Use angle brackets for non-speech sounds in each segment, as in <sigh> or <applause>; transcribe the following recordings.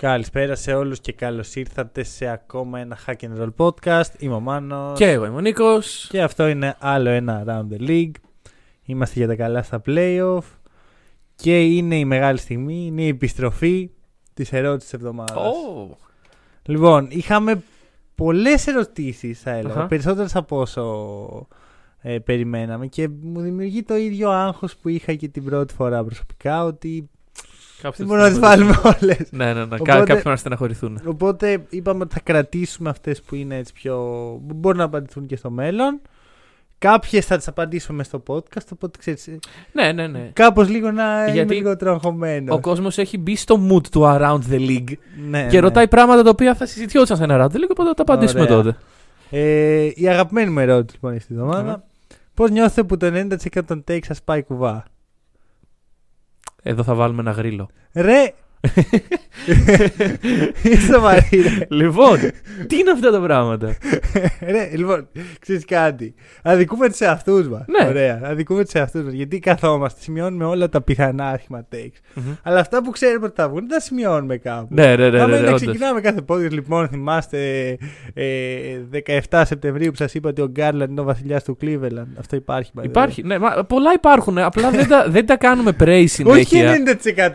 Καλησπέρα σε όλους και καλώς ήρθατε σε ακόμα ένα Hack and Roll podcast. Είμαι ο Μάνος. Και εγώ είμαι ο Νίκος. Και αυτό είναι άλλο ένα Around the League. Είμαστε για τα καλά στα playoff. Και είναι η μεγάλη στιγμή, είναι η επιστροφή της ερώτησης της εβδομάδας. Oh. Λοιπόν, είχαμε πολλές ερωτήσεις θα έλεγα, Αχα. περισσότερες από όσο ε, περιμέναμε και μου δημιουργεί το ίδιο άγχος που είχα και την πρώτη φορά προσωπικά ότι Κάποιος δεν θα μπορούμε να τις στεναχωρηθεί. βάλουμε όλες. Ναι, ναι, ναι. Οπότε- Οπότε... Κάποιοι να στεναχωρηθούν. Οπότε είπαμε ότι θα κρατήσουμε αυτές που είναι έτσι πιο... που μπορούν να απαντηθούν και στο μέλλον. Κάποιες θα τις απαντήσουμε στο podcast, οπότε ξέρεις, Ναι, ναι, ναι. κάπως λίγο να είμαι Γιατί λίγο τροχωμένος. Ο κόσμος έχει μπει στο mood του Around the League Ναι, και ναι. ρωτάει πράγματα τα οποία θα συζητιόντουσαν σε ένα Around the League, οπότε θα τα απαντήσουμε Ωραία. τότε. Ε, η αγαπημένη μου ερώτηση λοιπόν αυτή τη εβδομάδα. Αχα. Πώς νιώθετε που το 90% των takes σας πάει κουβά; Εδώ θα βάλουμε ένα γρίλο. Ρε! <laughs> Είσαι βαρύ ρε. λοιπόν, <laughs> τι είναι αυτά τα πράγματα; ρε, λοιπόν, ξέρεις κάτι; Αδικούμε τους εαυτούς μας. Ναι. Ωραία. Αδικούμε τους εαυτούς μας. Γιατί καθόμαστε, σημειώνουμε όλα τα πιθανά άρχιμα takes. Μμμ. Αλλά αυτά που ξέρουμε ότι θα βγουν, δεν τα σημειώνουμε κάπου. ναι, ναι, ναι. Άμα ναι, είναι ναι, να όντως. ξεκινάμε κάθε πόδι, λοιπόν, θυμάστε ε, 17 Σεπτεμβρίου που σας είπα ότι ο Γκάρλαντ είναι ο βασιλιάς του Cleveland. Αυτό υπάρχει. by the way. Υπάρχει. Ναι, μα, πολλά υπάρχουν. Απλά δεν τα, δεν τα κάνουμε praise Όχι συνέχεια.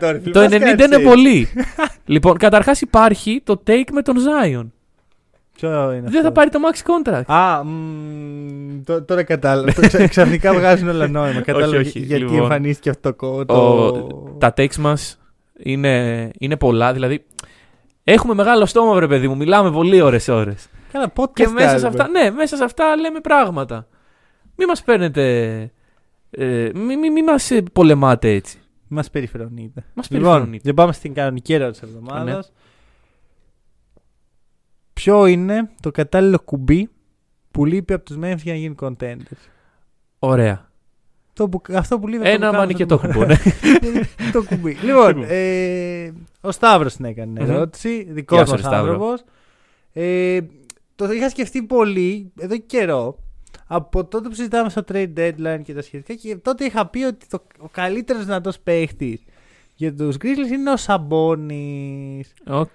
90% ρε φίλε. Το μας 90 είναι κάτσε. Πολύ. <laughs> λοιπόν, καταρχάς υπάρχει το take με τον Zion. Ποιο είναι Δεν θα αυτό; πάρει το max contract. Α, μ, τω- τώρα κατάλαβα. Το ξα- Ξαφνικά βγάζουν όλα νόημα. <laughs> Κατάλαβα όχι, γιατί λοιπόν. εμφανίστηκε αυτό το. κο- Ο- το... τα takes μας είναι, είναι πολλά. Δηλαδή, έχουμε μεγάλο στόμα, βρε παιδί μου. Μιλάμε πολύ ώρες ώρες. Καλά, podcast Και μέσα σε, κάνουμε. αυτά, ναι, μέσα σε αυτά λέμε πράγματα. Μη μας παίρνετε. Ε, μη, μη, μη μας ε, πολεμάτε έτσι. Μας περιφρονείτε. Μας Λοιπόν, περιφρονείτε. για πάμε στην κανονική ερώτηση της ναι. εβδομάδας. Ποιο είναι το κατάλληλο κουμπί που λείπει από τους Memphis για να γίνουν contenders. Ωραία. Το που, αυτό που λείπει από Ένα το μανικετό κάνουν κουμπό, ναι. <laughs> το κουμπί. Λοιπόν, Λοιπόν. ε, ο Σταύρος την έκανε Μμμ. ερώτηση. Δικός Γεια σου, μας ρε Σταύρο. άνθρωπος. Ε, το είχα σκεφτεί πολύ εδώ και καιρό. Από τότε που συζητάμε στο trade deadline και τα σχετικά και τότε είχα πει ότι το, ο καλύτερος δυνατός παίχτης για τους Grizzlies είναι ο Σαμπόνις. Οκ.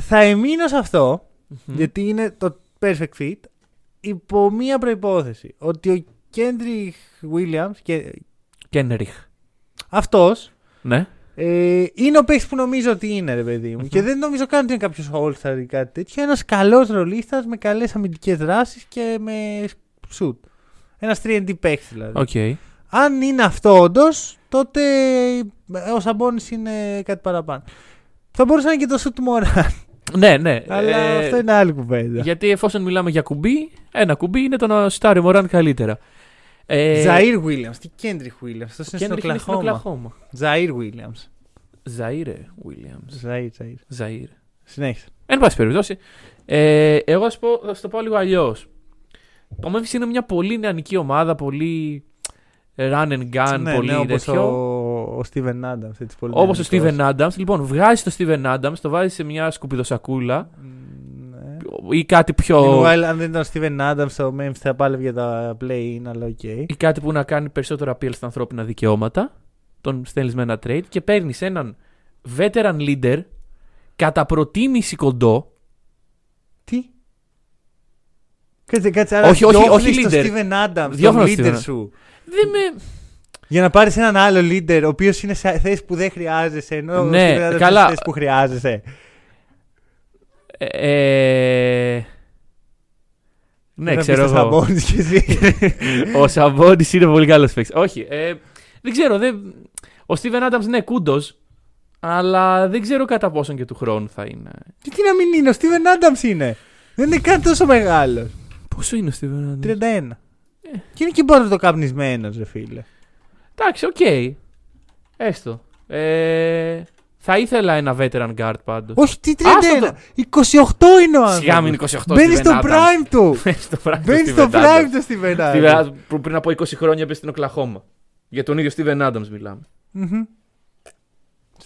Θα εμμείνω σε αυτό Μμμ. γιατί είναι το perfect fit υπό μία προϋπόθεση ότι ο Kenrich Williams και Κένριχ. αυτός Ναι. Ε, είναι ο παίκτης που νομίζω ότι είναι, ρε παιδί μου. Και δεν νομίζω καν ότι είναι κάποιος all-star ή κάτι τέτοιο. Ένας καλός ρολίστας με καλές αμυντικές δράσεις και με shoot. Ένας 3D παίκτης δηλαδή. Οκ. Αν είναι αυτό όντως, τότε ο Σαμπόνις είναι κάτι παραπάνω. Θα μπορούσε να είναι και το shoot του Μωράν. Ναι, ναι. αλλά Ε, αυτό είναι άλλη κουβέντα. Γιατί εφόσον μιλάμε για κουμπί, ένα κουμπί είναι το να στάρει ο Μωράν καλύτερα. Ε, Ζαΐρ Williams. Τι Kendrick Williams. Αυτός είναι στο Κένριχ είναι στην Οκλαχώμα. Οκλαχώμα. Ζαΐρ Williams. Ζαΐρε Williams. Ζαΐρ, Ζαΐρ. Ζαΐρε. Συνέχισε. Εν πάση περιπτώσει, ε, εγώ θα σου πω, θα σου το πω λίγο αλλιώς. Το Memphis είναι μια πολύ νεανική ομάδα, πολύ run and gun, ναι, πολύ ναι, όπως τέτοιο. ο, ο Steven Adams. Έτσι, πολύ Όπως ο δυναμικός. Steven Adams. Λοιπόν, βγάζει το Steven Adams, το βάζει σε μια σκουπιδοσακούλα Ναι. Ή κάτι πιο. Meanwhile, αν δεν ήταν ο Steven Adams, ο Memphis θα πάλευε για τα play-in, αλλά οκ. ή κάτι που να κάνει περισσότερο appeal στα ανθρώπινα δικαιώματα. Τον στέλνεις με ένα trade και παίρνεις έναν veteran leader κατά προτίμηση κοντό. Τι; Κάτσε, κάτσε, άρα Όχι, όχι, διώχνεις όχι τον leader. Steven Adams, Διώχνω τον τον leader Steven. σου. Δεν με. Για να πάρεις έναν άλλο leader, ο οποίος είναι σε θέση που δεν χρειάζεσαι, ενώ Ναι, ο Steven Adams καλά. είναι σε θέση που χρειάζεσαι. Ε, ναι, Δεν ξέρω πεις το εγώ. Sabonis κι εσύ. <laughs> ο Σαμπόνι είναι πολύ καλός παίκτης. Όχι. Ε, δεν ξέρω. Δεν... Ο Στίβεν Άνταμ ναι, κούντος. Αλλά δεν ξέρω κατά πόσον και του χρόνου θα είναι. Τι, τι να μην είναι, ο Steven Adams είναι. Δεν είναι καν τόσο μεγάλος. Πόσο είναι ο Στίβεν Άνταμ. 31. Και είναι και πρώτο το καπνισμένος, ρε φίλε. Εντάξει, οκ. Έστω. Ε, Θα ήθελα ένα veteran guard πάντως. Όχι, τι Άστο 31. 28 είναι ο άνθρωπος. Σιγά μην 28 Μπαίνει Steven στο Adams. <laughs> prime του. Μπαίνει στο prime Μπαίνει του στο Steven prime Adams. του Steven Steven Adams. Adams, που πριν από 20 χρόνια έπεσε στην Οκλαχώμα. Για τον ίδιο Steven Adams μιλάμε. Μμμ.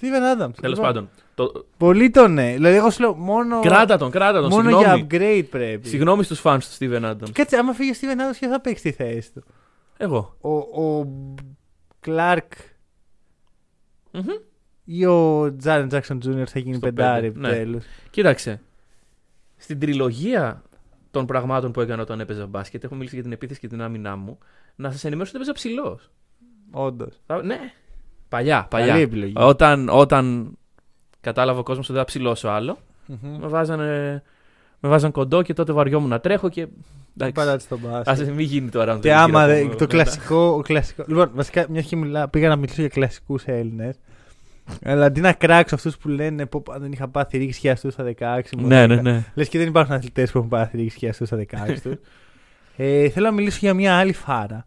Steven Adams. Τέλος Λοιπόν, πάντων. Το... Πολύ τον ναι. Δηλαδή, εγώ σου λέω μόνο, Κράτα τον, κράτα τον. μόνο Συγγνώμη. για upgrade πρέπει. Συγγνώμη στους fans του Steven Adams. Κάτσε, άμα φύγει ο Steven Adams, ποιος θα παίξει τη θέση του; Εγώ. Ο, ο Clark Μμμ. Ή ο Jaren Jackson Jr. θα γίνει Στο πεντάρι πέντε, ναι. επιτέλου. Κοίταξε. Στην τριλογία των πραγμάτων που έκανα όταν έπαιζα μπάσκετ, έχω μιλήσει για την επίθεση και την άμυνά μου. Να σας ενημερώσω ότι έπαιζα ψηλός. Όντως. Ναι. Παλιά, παλιά. Καλή επιλογή. Όταν, όταν κατάλαβε ο κόσμος ότι δεν θα ψηλώσω άλλο, με βάζανε. Με βάζαν κοντό και τότε βαριόμουν να τρέχω και. εντάξει. Πατάτε στον Α μπάσκετ. μην γίνει τώρα. αν Και δεν άμα γύρω δεν- από- το μετά. κλασικό, ο κλασικό. Λοιπόν, βασικά μια και μιλά, πήγα να μιλήσω για κλασικούς Έλληνες. Αλλά αντί να κράξω αυτούς που λένε πω αν δεν είχα πάθει ρήξη χιαστού στα 16 μου. Ναι, ναι, ναι. Λες και δεν υπάρχουν αθλητές που έχουν πάθει ρήξη χιαστού στα 16 τους. ε, θέλω να μιλήσω για μια άλλη φάρα.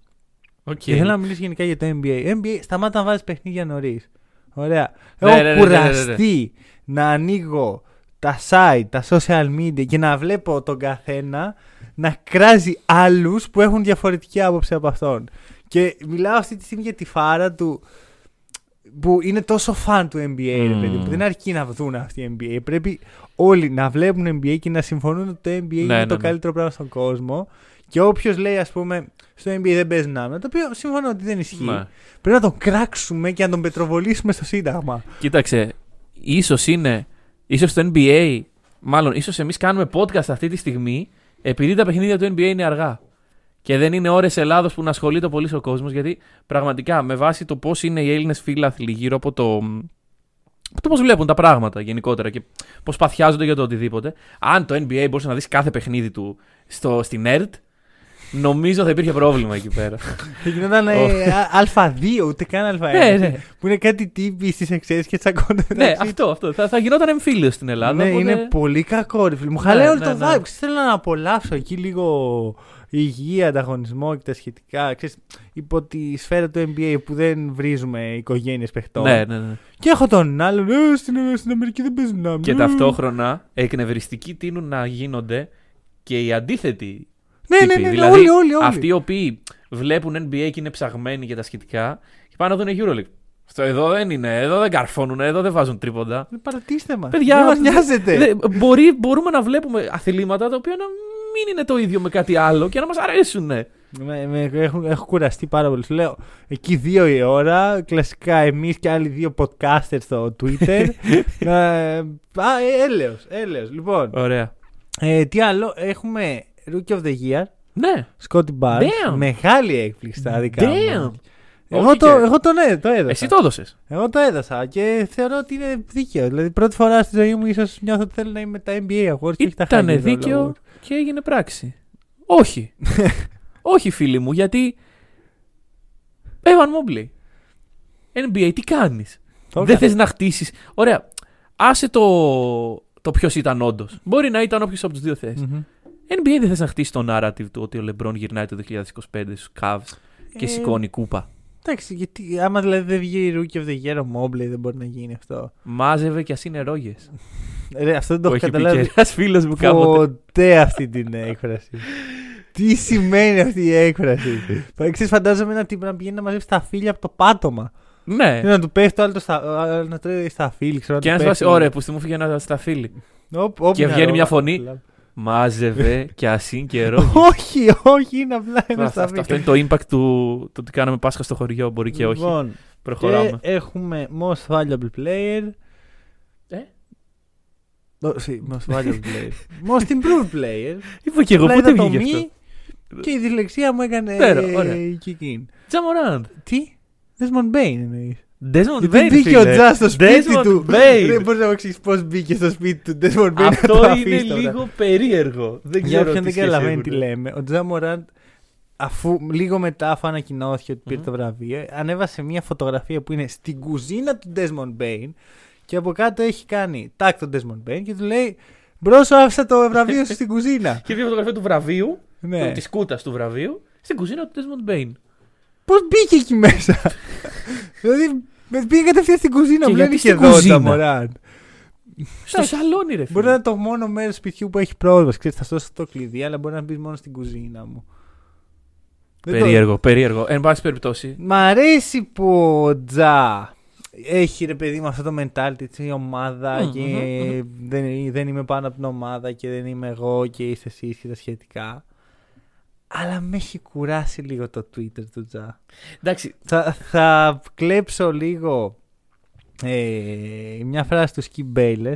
Οκ. Και θέλω να μιλήσω γενικά για το NBA. NBA σταμάτα να βάζεις παιχνίδια νωρίς. Ωραία. Ναι, Έχω ναι, ναι, ναι, ναι, ναι. κουραστεί να ανοίγω τα site, τα social media και να βλέπω τον καθένα να κράζει άλλους που έχουν διαφορετική άποψη από αυτόν. Και μιλάω αυτή τη στιγμή για τη φάρα του που είναι τόσο φαν του NBA, ρε Mm. παιδί, που δεν αρκεί να δουν αυτή η NBA. Πρέπει όλοι να βλέπουν NBA και να συμφωνούν ότι το NBA είναι ναι, το ναι. καλύτερο πράγμα στον κόσμο. Και όποιος λέει, ας πούμε, στο NBA δεν παίζουν άμυνα, το οποίο συμφωνώ ότι δεν ισχύει. Ναι. Πρέπει να τον κράξουμε και να τον πετροβολήσουμε στο Σύνταγμα. Κοίταξε, ίσως είναι. ίσως το NBA, μάλλον ίσως εμείς κάνουμε podcast αυτή τη στιγμή επειδή τα παιχνίδια του NBA είναι αργά. Και δεν είναι ώρες Ελλάδος που να ασχολείται πολύς ο κόσμος. Γιατί πραγματικά με βάση το πώς είναι οι Έλληνες φίλαθλοι γύρω από το. από το πώς βλέπουν τα πράγματα γενικότερα και πώς παθιάζονται για το οτιδήποτε. Αν το NBA μπορούσε να δεις κάθε παιχνίδι του στο, στην ERT, νομίζω θα υπήρχε πρόβλημα εκεί πέρα. <laughs> Θα γινόταν ε, α- Α2, ούτε καν Α1. ναι, ναι. Που είναι κάτι τύποι στις εξαιρέσεις και τσακώνονται. ναι, μεταξύ αυτό, αυτό. Θα, θα γινόταν εμφύλιο στην Ελλάδα. Ναι, οπότε- είναι πολύ κακό, ρε φίλε. Μου Ναι, χαλάει όλο ναι, το ναι. vibe. Ξέρεις, Θέλω να απολαύσω εκεί λίγο υγεία, ανταγωνισμό και τα σχετικά. Ξέρεις, υπό τη σφαίρα του NBA που δεν βρίζουμε οικογένειες παιχτών. Ναι, ναι, ναι. Και έχω τον άλλον. Ε, στην, στην Αμερική δεν παίζουν άμυνα. Και Ε. ταυτόχρονα εκνευριστικοί τείνουν να γίνονται και οι αντίθετοι Ναι, ναι, τύποι. ναι, ναι, δηλαδή, όλοι, όλοι, όλοι. αυτοί οι οποίοι βλέπουν NBA και είναι ψαγμένοι για τα σχετικά και πάνε να δουν EuroLeague. Αυτό εδώ δεν είναι, εδώ δεν καρφώνουν, εδώ δεν βάζουν τρίποντα. Ε, Παρατήστε μας. Παιδιά, δεν μας νοιάζεται. Δε- μπορεί, μπορούμε να βλέπουμε αθλήματα τα οποία να μην είναι το ίδιο με κάτι άλλο και να μας αρέσουν. Με, με, έχω, έχω κουραστεί πάρα πολύ. Σου λέω εκεί δύο η ώρα. Κλασικά εμείς και άλλοι δύο podcasters στο Twitter. να, <laughs> α, ε, έλεος, έλεος. Λοιπόν, Ωραία. ε, τι άλλο. Έχουμε Rookie of the Year. Ναι. Scotty Barnes. Damn. Μεγάλη έκπληξη στα δικά μου. Damn. Εγώ Όχι το, και- εγώ τον έδω, το έδωσα. Εσύ το έδωσες. Εγώ το έδωσα και θεωρώ ότι είναι δίκαιο. Δηλαδή, πρώτη φορά στη ζωή μου ίσως νιώθω ότι θέλω να είμαι τα NBA Awards και όχι τα Ήταν High Level δίκαιο Awards. και έγινε πράξη. Όχι. <laughs> Όχι, φίλοι μου, γιατί. Evan Mobley. NBA, τι κάνεις; Το Δεν έκανα. θες να χτίσεις. Ωραία. Άσε το, το ποιος ήταν όντως. Μπορεί να ήταν όποιος από τους δύο θες. Μμμ. NBA δεν θες να χτίσει το narrative του ότι ο LeBron γυρνάει το 2025 στους Cavs και Ε, σηκώνει κούπα. Εντάξει, γιατί άμα δηλαδή δεν βγει η Rookie of the Year ο Mobley δεν μπορεί να γίνει αυτό. Μάζευε και ας είναι ρόγες. Ρε, αυτό δεν το Το έχω έχει πει και καταλάβει ένας φίλος μου κάποτε. ποτέ αυτή την έκφραση. Τι σημαίνει αυτή η έκφραση. Ξέρεις, φαντάζομαι ένα τύπο να πηγαίνει να μαζεύει τα φίλια από το πάτωμα. Ναι. Και να του πέφτει το άλλο το στα, άλλο να τρώει στα φίλη. Ξέρω, Και να ένας του φάση, πέφτει- ωραία, που στη μου φύγει ένα σταφύλι. Όπ, όπ, Και μια βγαίνει ρο- μια φωνή. Μάζευε και ασύν και ρόγε. <laughs> όχι, όχι, είναι απλά ένα Αυτό, σταφύλι. αυτό είναι το impact του το ότι κάναμε Πάσχα στο χωριό. Μπορεί και όχι. Λοιπόν, Προχωράμε. Και έχουμε Most Valuable Player. Ε; Ω, sì, Most Valuable Player. Most Improved Player. <laughs> Είπα και εγώ Απλά πότε είδα το βγήκε μη αυτό; Και η δυσλεξία μου έκανε Πέρα, ε, ωραία. kick in. Τζαμοράντ. Τι; Desmond Bain εννοείς. Desmond Γιατί Bain, μπήκε ο φίλε. Τζα στο σπίτι Desmond του. Bain. Δεν μπορεί να μου εξηγήσει πώς μπήκε στο σπίτι του Desmond Bain. να το Αυτό είναι αφήσει τώρα. λίγο περίεργο. Δεν Για ξέρω όποιον τι δεν σχέση καταλαβαίνει τι έχουνε. λέμε, ο Τζα Μωράντ, αφού λίγο μετά αφού ανακοινώθηκε ότι πήρε Μμμ. το βραβείο, ανέβασε μια φωτογραφία που είναι στην κουζίνα του Desmond Bain και από κάτω έχει κάνει τάκ τον Desmond Bain και του λέει Μπρος, σου άφησα το βραβείο σου στην κουζίνα. <laughs> Και μια φωτογραφία του βραβείου, ναι. της κούτας του βραβείου, στην κουζίνα του Desmond Bain. Πώς μπήκε εκεί μέσα; <laughs> δηλαδή, Με πήγε κατευθείαν στην κουζίνα Και μου. γιατί Δεν στην είχε εδώ ο κουζίνα; Τζαμοράν; Στο σαλόνι, ρε φίλε. Μπορεί να είναι το μόνο μέρος σπιτιού που έχει πρόσβαση. Ξέρεις, θα σου δώσω το κλειδί, αλλά μπορεί να μπεις μόνο στην κουζίνα μου. Δεν το- Περίεργο, περίεργο. Εν πάση περιπτώσει. Μ' αρέσει που ο Τζα έχει ρε παιδί μου αυτό το mentality της ομάδα Μμμ, και μμμ, δεν, δεν είμαι πάνω από την ομάδα και δεν είμαι εγώ και είστε εσείς και τα σχετικά. Αλλά με έχει κουράσει λίγο το Twitter του Τζα. Εντάξει, Θα, θα κλέψω λίγο ε, μια φράση του Skip Bayless.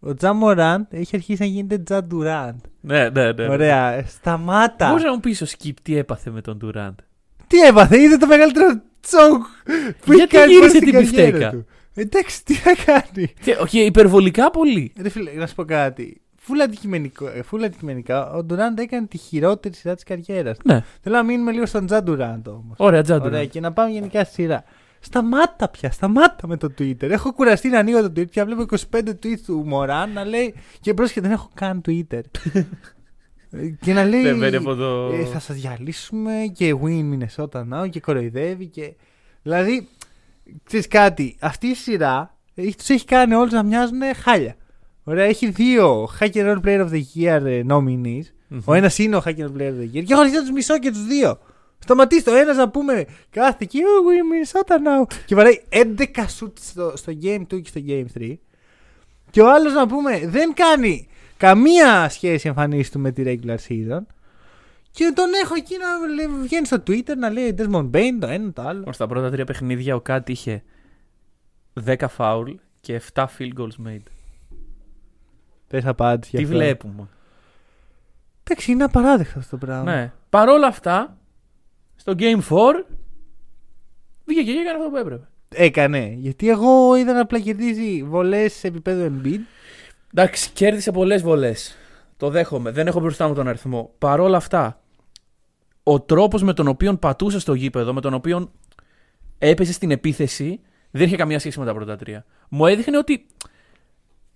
Ο Τζα Μοράντ έχει αρχίσει να γίνεται Τζα Ντουράντ. ναι, ναι, ναι. Ωραία, σταμάτα. Μπορείς να μου πεις ο Skip τι έπαθε με τον Durant. Τι έπαθε, είδε το μεγαλύτερο τσόκ που έχει Γιατί κάνει γύρισε ποτέ στην την καριέρα πιφτέκα; του. Εντάξει, τι να κάνει. Και, όχι, υπερβολικά πολύ. Ρε φίλε, να σου πω κάτι. Φούλα, αντικειμενικό, ε, φούλα αντικειμενικά, ο Ντουράντ έκανε τη χειρότερη σειρά της καριέρας. Ναι. Θέλω να μείνουμε λίγο στον Τζα Ντουράντ όμως. Ωραία, τζάντου. Ωραία, και να πάμε γενικά στη σειρά. Σταμάτα πια, σταμάτα με το Twitter. Έχω κουραστεί να ανοίγω το Twitter και να βλέπω 25 tweets του Μωράν να λέει. Και πρόσχε, δεν έχω καν Twitter. Ε, <laughs> και να λέει. Δεν μπαίνει από το. ε, θα σας διαλύσουμε και win Minnesota now και κοροϊδεύει και. Δηλαδή, ξέρεις κάτι, αυτή η σειρά τους έχει κάνει όλους να μοιάζουν χάλια. Ωραία, έχει δύο Hacker Roll Player of the Year ε, nominees. Μμμ. Ο ένας είναι ο Hacker Roll Player of the Year. Και έχω αρχίσει να τους μισώ και τους δύο. Σταματήστε. Ο ένας να πούμε κάθεται εκεί, Oh, we Minnesota now. Και βαράει 11 shoot στο, στο Game 2 και στο Game 3. Και ο άλλος να πούμε δεν κάνει καμία σχέση εμφανίσει του με τη regular season. Και τον έχω εκεί να λέει- βγαίνει στο Twitter να λέει Desmond Bain το ένα το άλλο. Στα πρώτα τρία παιχνίδια ο Κάτ είχε 10 foul και 7 field goals made. Πε απάντηση. Τι γι' αυτό. βλέπουμε. Εντάξει, είναι απαράδεκτο αυτό το πράγμα. Ναι. Παρ' όλα αυτά, στο Game 4 βγήκε και έκανε αυτό που έπρεπε. Έκανε. Γιατί εγώ είδα να απλά κερδίζει βολές σε επίπεδο Embiid. Εντάξει, κέρδισε πολλές βολές. Το δέχομαι. Δεν έχω μπροστά μου τον αριθμό. Παρ' όλα αυτά, ο τρόπος με τον οποίο πατούσε στο γήπεδο, με τον οποίο έπεσε στην επίθεση, δεν είχε καμία σχέση με τα πρώτα τρία. Μου έδειχνε ότι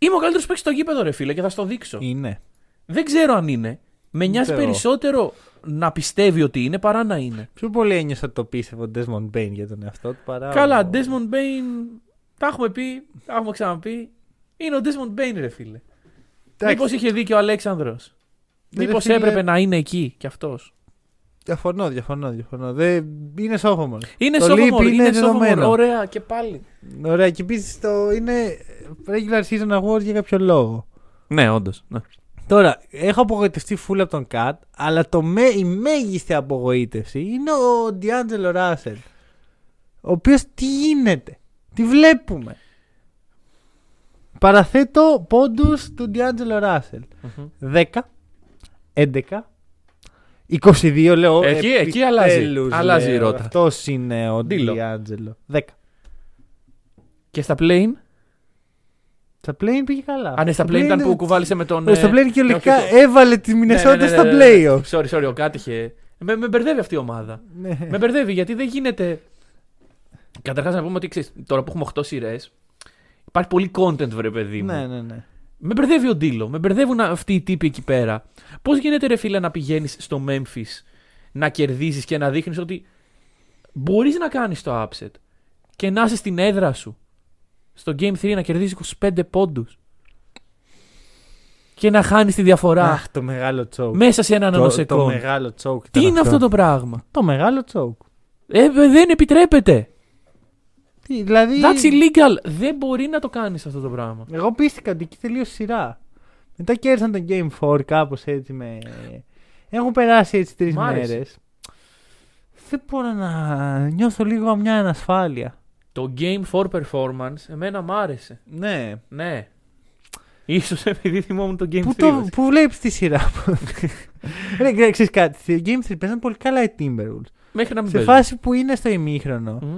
είμαι ο καλύτερος παίκτης στο γήπεδο, ρε φίλε, και θα στο δείξω. Είναι. Δεν ξέρω αν είναι. Με νοιάζει Ούτε εγώ. περισσότερο να πιστεύει ότι είναι παρά να είναι. Πιο πολύ ένιωσα ότι το πίστευε ο Desmond Bain για τον εαυτό του παρά. Καλά, ο- Desmond Bain, τα έχουμε πει, τα έχουμε ξαναπεί. Είναι ο Desmond Bain, ρε φίλε. Εντάξει, Μήπως είχε δίκιο ο Αλέξανδρος. ρε Μήπως φίλε, έπρεπε να είναι εκεί κι αυτός. Διαφωνώ, διαφωνώ, διαφωνώ. Δεν... Είναι σόφωμο. Είναι Το sophomore, leap είναι, είναι sophomore. δεδομένο. Ωραία και πάλι. Ωραία, και επίσης το είναι regular season awards για κάποιο λόγο. Ναι, όντως. Ναι. Τώρα, έχω απογοητευτεί full από τον Cat, αλλά το με, η μέγιστη απογοήτευση είναι ο D'Angelo Russell. Ο οποίος τι γίνεται, τι βλέπουμε. Παραθέτω πόντους του D'Angelo Russell. 10, 11, 22 λέω. Εκεί- εκεί αλλάζει. επιτέλους, Αλλάζει η λέω. ρότα. Αυτός είναι ο Ντύλο. D'Angelo. 10. Και στα plane; Στα play πήγε καλά. Α, ναι, στα plane ήταν που κουβάλισε με τον. Όχι, στα ε, play κυριολεκτικά όχι, το- έβαλε τη Ναι, ναι, Μινεσότα ναι, ναι, στα ναι, ναι. playoffs. Sorry, sorry, ο Κάτ είχε. Με, με μπερδεύει αυτή η ομάδα. Ναι. με μπερδεύει γιατί δεν γίνεται. Καταρχάς να πούμε ότι ξέρεις, τώρα που έχουμε 8 σειρές, υπάρχει πολύ content, βρε παιδί μου. Ναι, ναι, ναι. Με μπερδεύει ο Ντίλο, με μπερδεύουν αυτοί οι τύποι εκεί πέρα. Πώς γίνεται, ρε φίλε, να πηγαίνεις στο Memphis να κερδίσει και να δείχνεις ότι μπορείς να κάνεις το upset και να είσαι στην έδρα σου στο Game 3 να κερδίζεις 25 πόντους και να χάνεις τη διαφορά Αχ, το μεγάλο τσόκ. μέσα σε έναν το, το νανοσεκόντ. μεγάλο τσόκ. Τι ήταν είναι αυτό το πράγμα; Το μεγάλο τσόκ. Ε, δεν επιτρέπεται. Τι, δηλαδή. That's illegal. Δεν μπορεί να το κάνεις αυτό το πράγμα. Εγώ πίστηκα ότι εκεί τελείωσε η σειρά. Μετά κέρδισαν τον Game 4 κάπως έτσι με. Έχουν περάσει έτσι τρεις Μ' άρεσε. μέρες. Δεν μπορώ να νιώθω λίγο μια ανασφάλεια. Το Game 4 performance εμένα μ' άρεσε. Ναι. Ναι. Ίσως επειδή θυμόμουν το Game Πού, 3. το, βασικά. πού βλέπεις τη σειρά. Ρε, ξέρεις- ξέρεις κάτι. Στη Game 3 παίζαν πολύ καλά οι Timberwolves. Μέχρι να μην Σε παίζουν. φάση που είναι στο ημίχρονο, Μμ.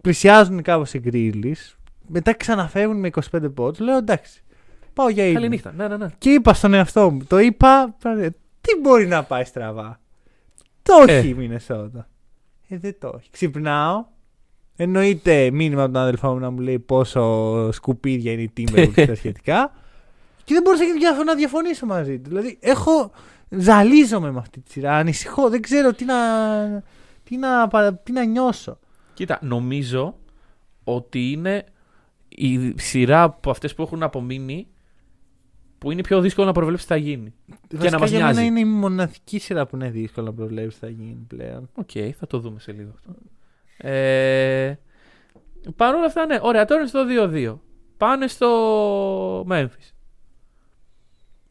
πλησιάζουν κάπως οι Grizzlies, μετά ξαναφεύγουν με 25 πόντους, λέω εντάξει, πάω για ύπνο. Καληνύχτα. Ναι, ναι, ναι. Και είπα στον εαυτό μου, το είπα, τι μπορεί να πάει στραβά; Το Ε. όχι η Μινεσότα. Ε, δεν το έχει. Ξυπνάω, εννοείται μήνυμα από τον αδελφό μου να μου λέει πόσο σκουπίδια είναι η Timberwolves και τα <laughs> σχετικά. Και δεν μπορούσα και διαφ- να διαφωνήσω μαζί του. Δηλαδή, έχω. Ζαλίζομαι με αυτή τη σειρά. Ανησυχώ. Δεν ξέρω τι να, τι να, παρα- τι να νιώσω. Κοίτα, νομίζω ότι είναι η σειρά από αυτές που έχουν απομείνει που είναι πιο δύσκολο να προβλέψεις τι θα γίνει. Βασικά να μας για μένα νοιάζει. είναι η μοναδική σειρά που είναι δύσκολο να προβλέψεις τι θα γίνει πλέον. Οκ, θα το δούμε σε λίγο αυτό. Ε, Παρ' όλα αυτά, ναι. Ωραία, τώρα είναι στο 2-2. Πάνε στο Memphis.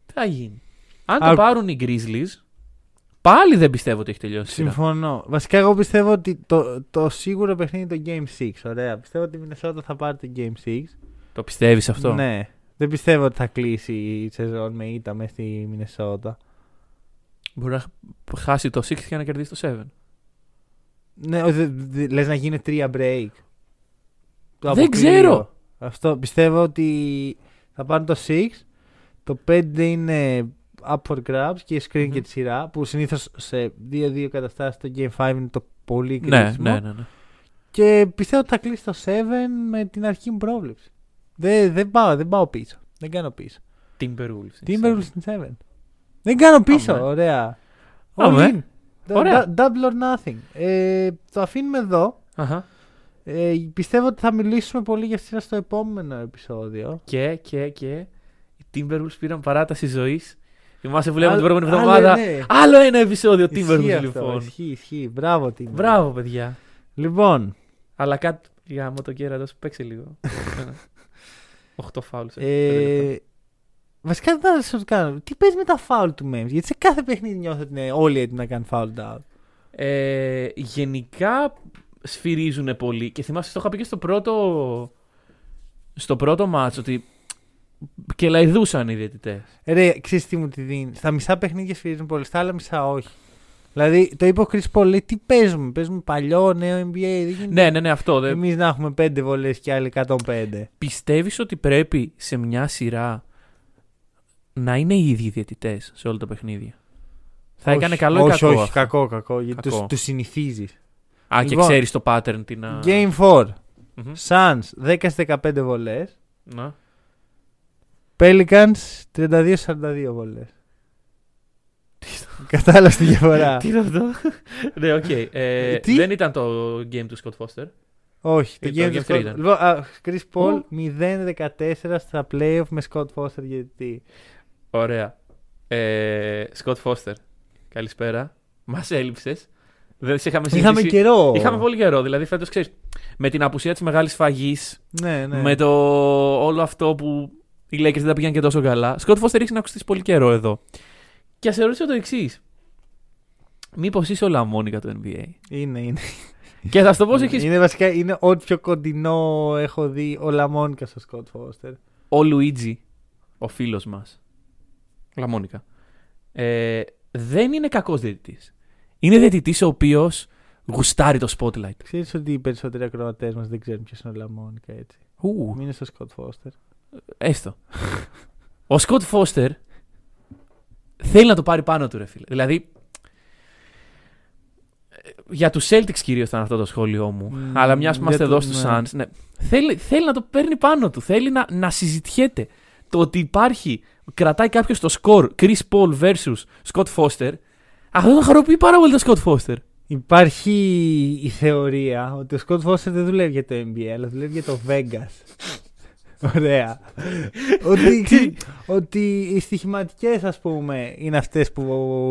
Τι θα γίνει. Αν το Α- πάρουν οι Grizzlies, πάλι δεν πιστεύω ότι έχει τελειώσει. η σειρά. Συμφωνώ. Βασικά, εγώ πιστεύω ότι το, το σίγουρο παιχνίδι είναι το Game 6. Ωραία. Πιστεύω ότι η Μινεσότα θα πάρει το Game 6. Το πιστεύεις αυτό; Ναι. Δεν πιστεύω ότι θα κλείσει η σεζόν με ήττα μέσα στη Μινεσότα. Μπορεί να χάσει το 6 και να κερδίσει το 7. Ναι, ο- δε- δε- λες να γίνει τρία break. Το Δεν αποκλείω. ξέρω. Αυτό πιστεύω ότι θα πάρουν το 6. Το 5 είναι up for grabs και η screen Μμμ. και τη σειρά. Που συνήθως σε 2-2 καταστάσεις το Game 5 είναι το πολύ Ναι, κρίσιμο. ναι, ναι, ναι. Και πιστεύω ότι θα κλείσει το 7 με την αρχική μου πρόβλεψη. Δεν, δεν, πάω, δεν πάω πίσω. Δεν κάνω πίσω. Timberwolves. Timberwolves στην 7. Δεν κάνω πίσω. Αμέ. Ωραία. Αμέ. All in. Ωραία. Da- Double or nothing. Ε, το αφήνουμε εδώ. Αχα. Ε, πιστεύω ότι θα μιλήσουμε πολύ για αυτή στο επόμενο επεισόδιο. Και, και, και. Οι Timberwolves πήραν παράταση ζωής. Θυμάσαι που λέγαμε την Άλλο- προηγούμενη άλλο, εβδομάδα; ναι. Άλλο ένα επεισόδιο Ισχύει Timberwolves αυτό, λοιπόν. Ισχύει, ισχύει. Μπράβο, Timberwolves. Μπράβο, παιδιά. Λοιπόν, Αλλά κάτι για το κέρατο παίξε λίγο. <laughs> 8 φάουλ. ε, βασικά δεν θα σας κάνω. Τι παίζεις με τα φάουλ του Memphis. Γιατί σε κάθε παιχνίδι νιώθω ότι είναι όλοι έτοιμοι να κάνουν foul down. Ε, γενικά σφυρίζουν πολύ και θυμάσαι το είχα πει και στο πρώτο στο πρώτο μάτς ότι και λαϊδούσαν οι διαιτητές. Ε, Ρε, ξέρεις τι μου τη δίνει. Στα μισά παιχνίδια σφυρίζουν πολύ, στα άλλα μισά όχι. Δηλαδή, το είπε ο Chris Paul, λέει, τι παίζουμε. Παίζουμε παλιό, νέο NBA. Δεν γίνεται Ναι, ναι, ναι, αυτό. Δεν... Εμείς να έχουμε 5 βολές και άλλοι 105. Πιστεύεις ότι πρέπει σε μια σειρά να είναι οι ίδιοι διαιτητές σε όλα τα παιχνίδια; Θα έκανε καλό ή όχι, κακό. Όχι, αυτό; κακό, κακό. Γιατί Κακό. τους τους συνηθίζεις. Α, και Λοιπόν, ξέρεις το pattern τι να... Game 4. Μμμ. Suns 10-15 βολές. Να. Pelicans 32-42 βολές. Κατάλαβες τη διαφορά. Τι είναι αυτό; ναι, οκ. Ε, Τι; δεν ήταν το game του Scott Foster. Όχι, το Ε, το game Game του three Scott. ήταν. Λοιπόν, α, Chris Paul Ου. 0-14 στα playoff με Scott Foster γιατί; Ωραία. Ε, Scott Foster. Καλησπέρα. Μας έλειψες. Δεν σε είχαμε Είχαμε συζητήσει. καιρό. Είχαμε πολύ καιρό. Δηλαδή φέτος ξέρεις. Με την απουσία της μεγάλης φαγής. Ναι, ναι. Με το όλο αυτό που οι Lakers δεν τα πήγαν και τόσο καλά. Scott Foster έχεις να ακουστείς πολύ καιρό εδώ. Και α σε ρωτήσω το εξής. Μήπως είσαι ο Λαμόνικα του NBA. Είναι, είναι. και θα σου το πω έχει. Είναι βασικά είναι ό,τι πιο κοντινό έχω δει ο Λαμόνικα στο Scott Foster. Ο Λουίτζι, ο φίλος μας. Λαμόνικα. Ε, δεν είναι κακός διαιτητής. Είναι διαιτητής ο οποίος γουστάρει το spotlight. Ξέρεις ότι οι περισσότεροι ακροατές μας δεν ξέρουν ποιος είναι ο Λαμόνικα έτσι. Ου, Μείνε στο Scott Foster. έστω. ο Σκοτ Φώστερ θέλει να το πάρει πάνω του, ρε φίλε. Δηλαδή, ε, για τους Celtics κυρίως ήταν αυτό το σχόλιο μου. Μμμ, αλλά μιας που για είμαστε το- εδώ στους ναι. Suns, ναι, θέλει, θέλει να το παίρνει πάνω του. Θέλει να, να συζητιέται. Το ότι υπάρχει, κρατάει κάποιος το σκορ Chris Paul versus Scott Foster, αυτό τον χαροποιεί πάρα πολύ το Scott Foster. Υπάρχει η θεωρία ότι ο Scott Foster δεν δουλεύει για το NBA, αλλά δουλεύει για το Vegas. Ωραία. <laughs> ότι, ξέρει- ότι οι στοιχηματικές, ας πούμε, είναι αυτές που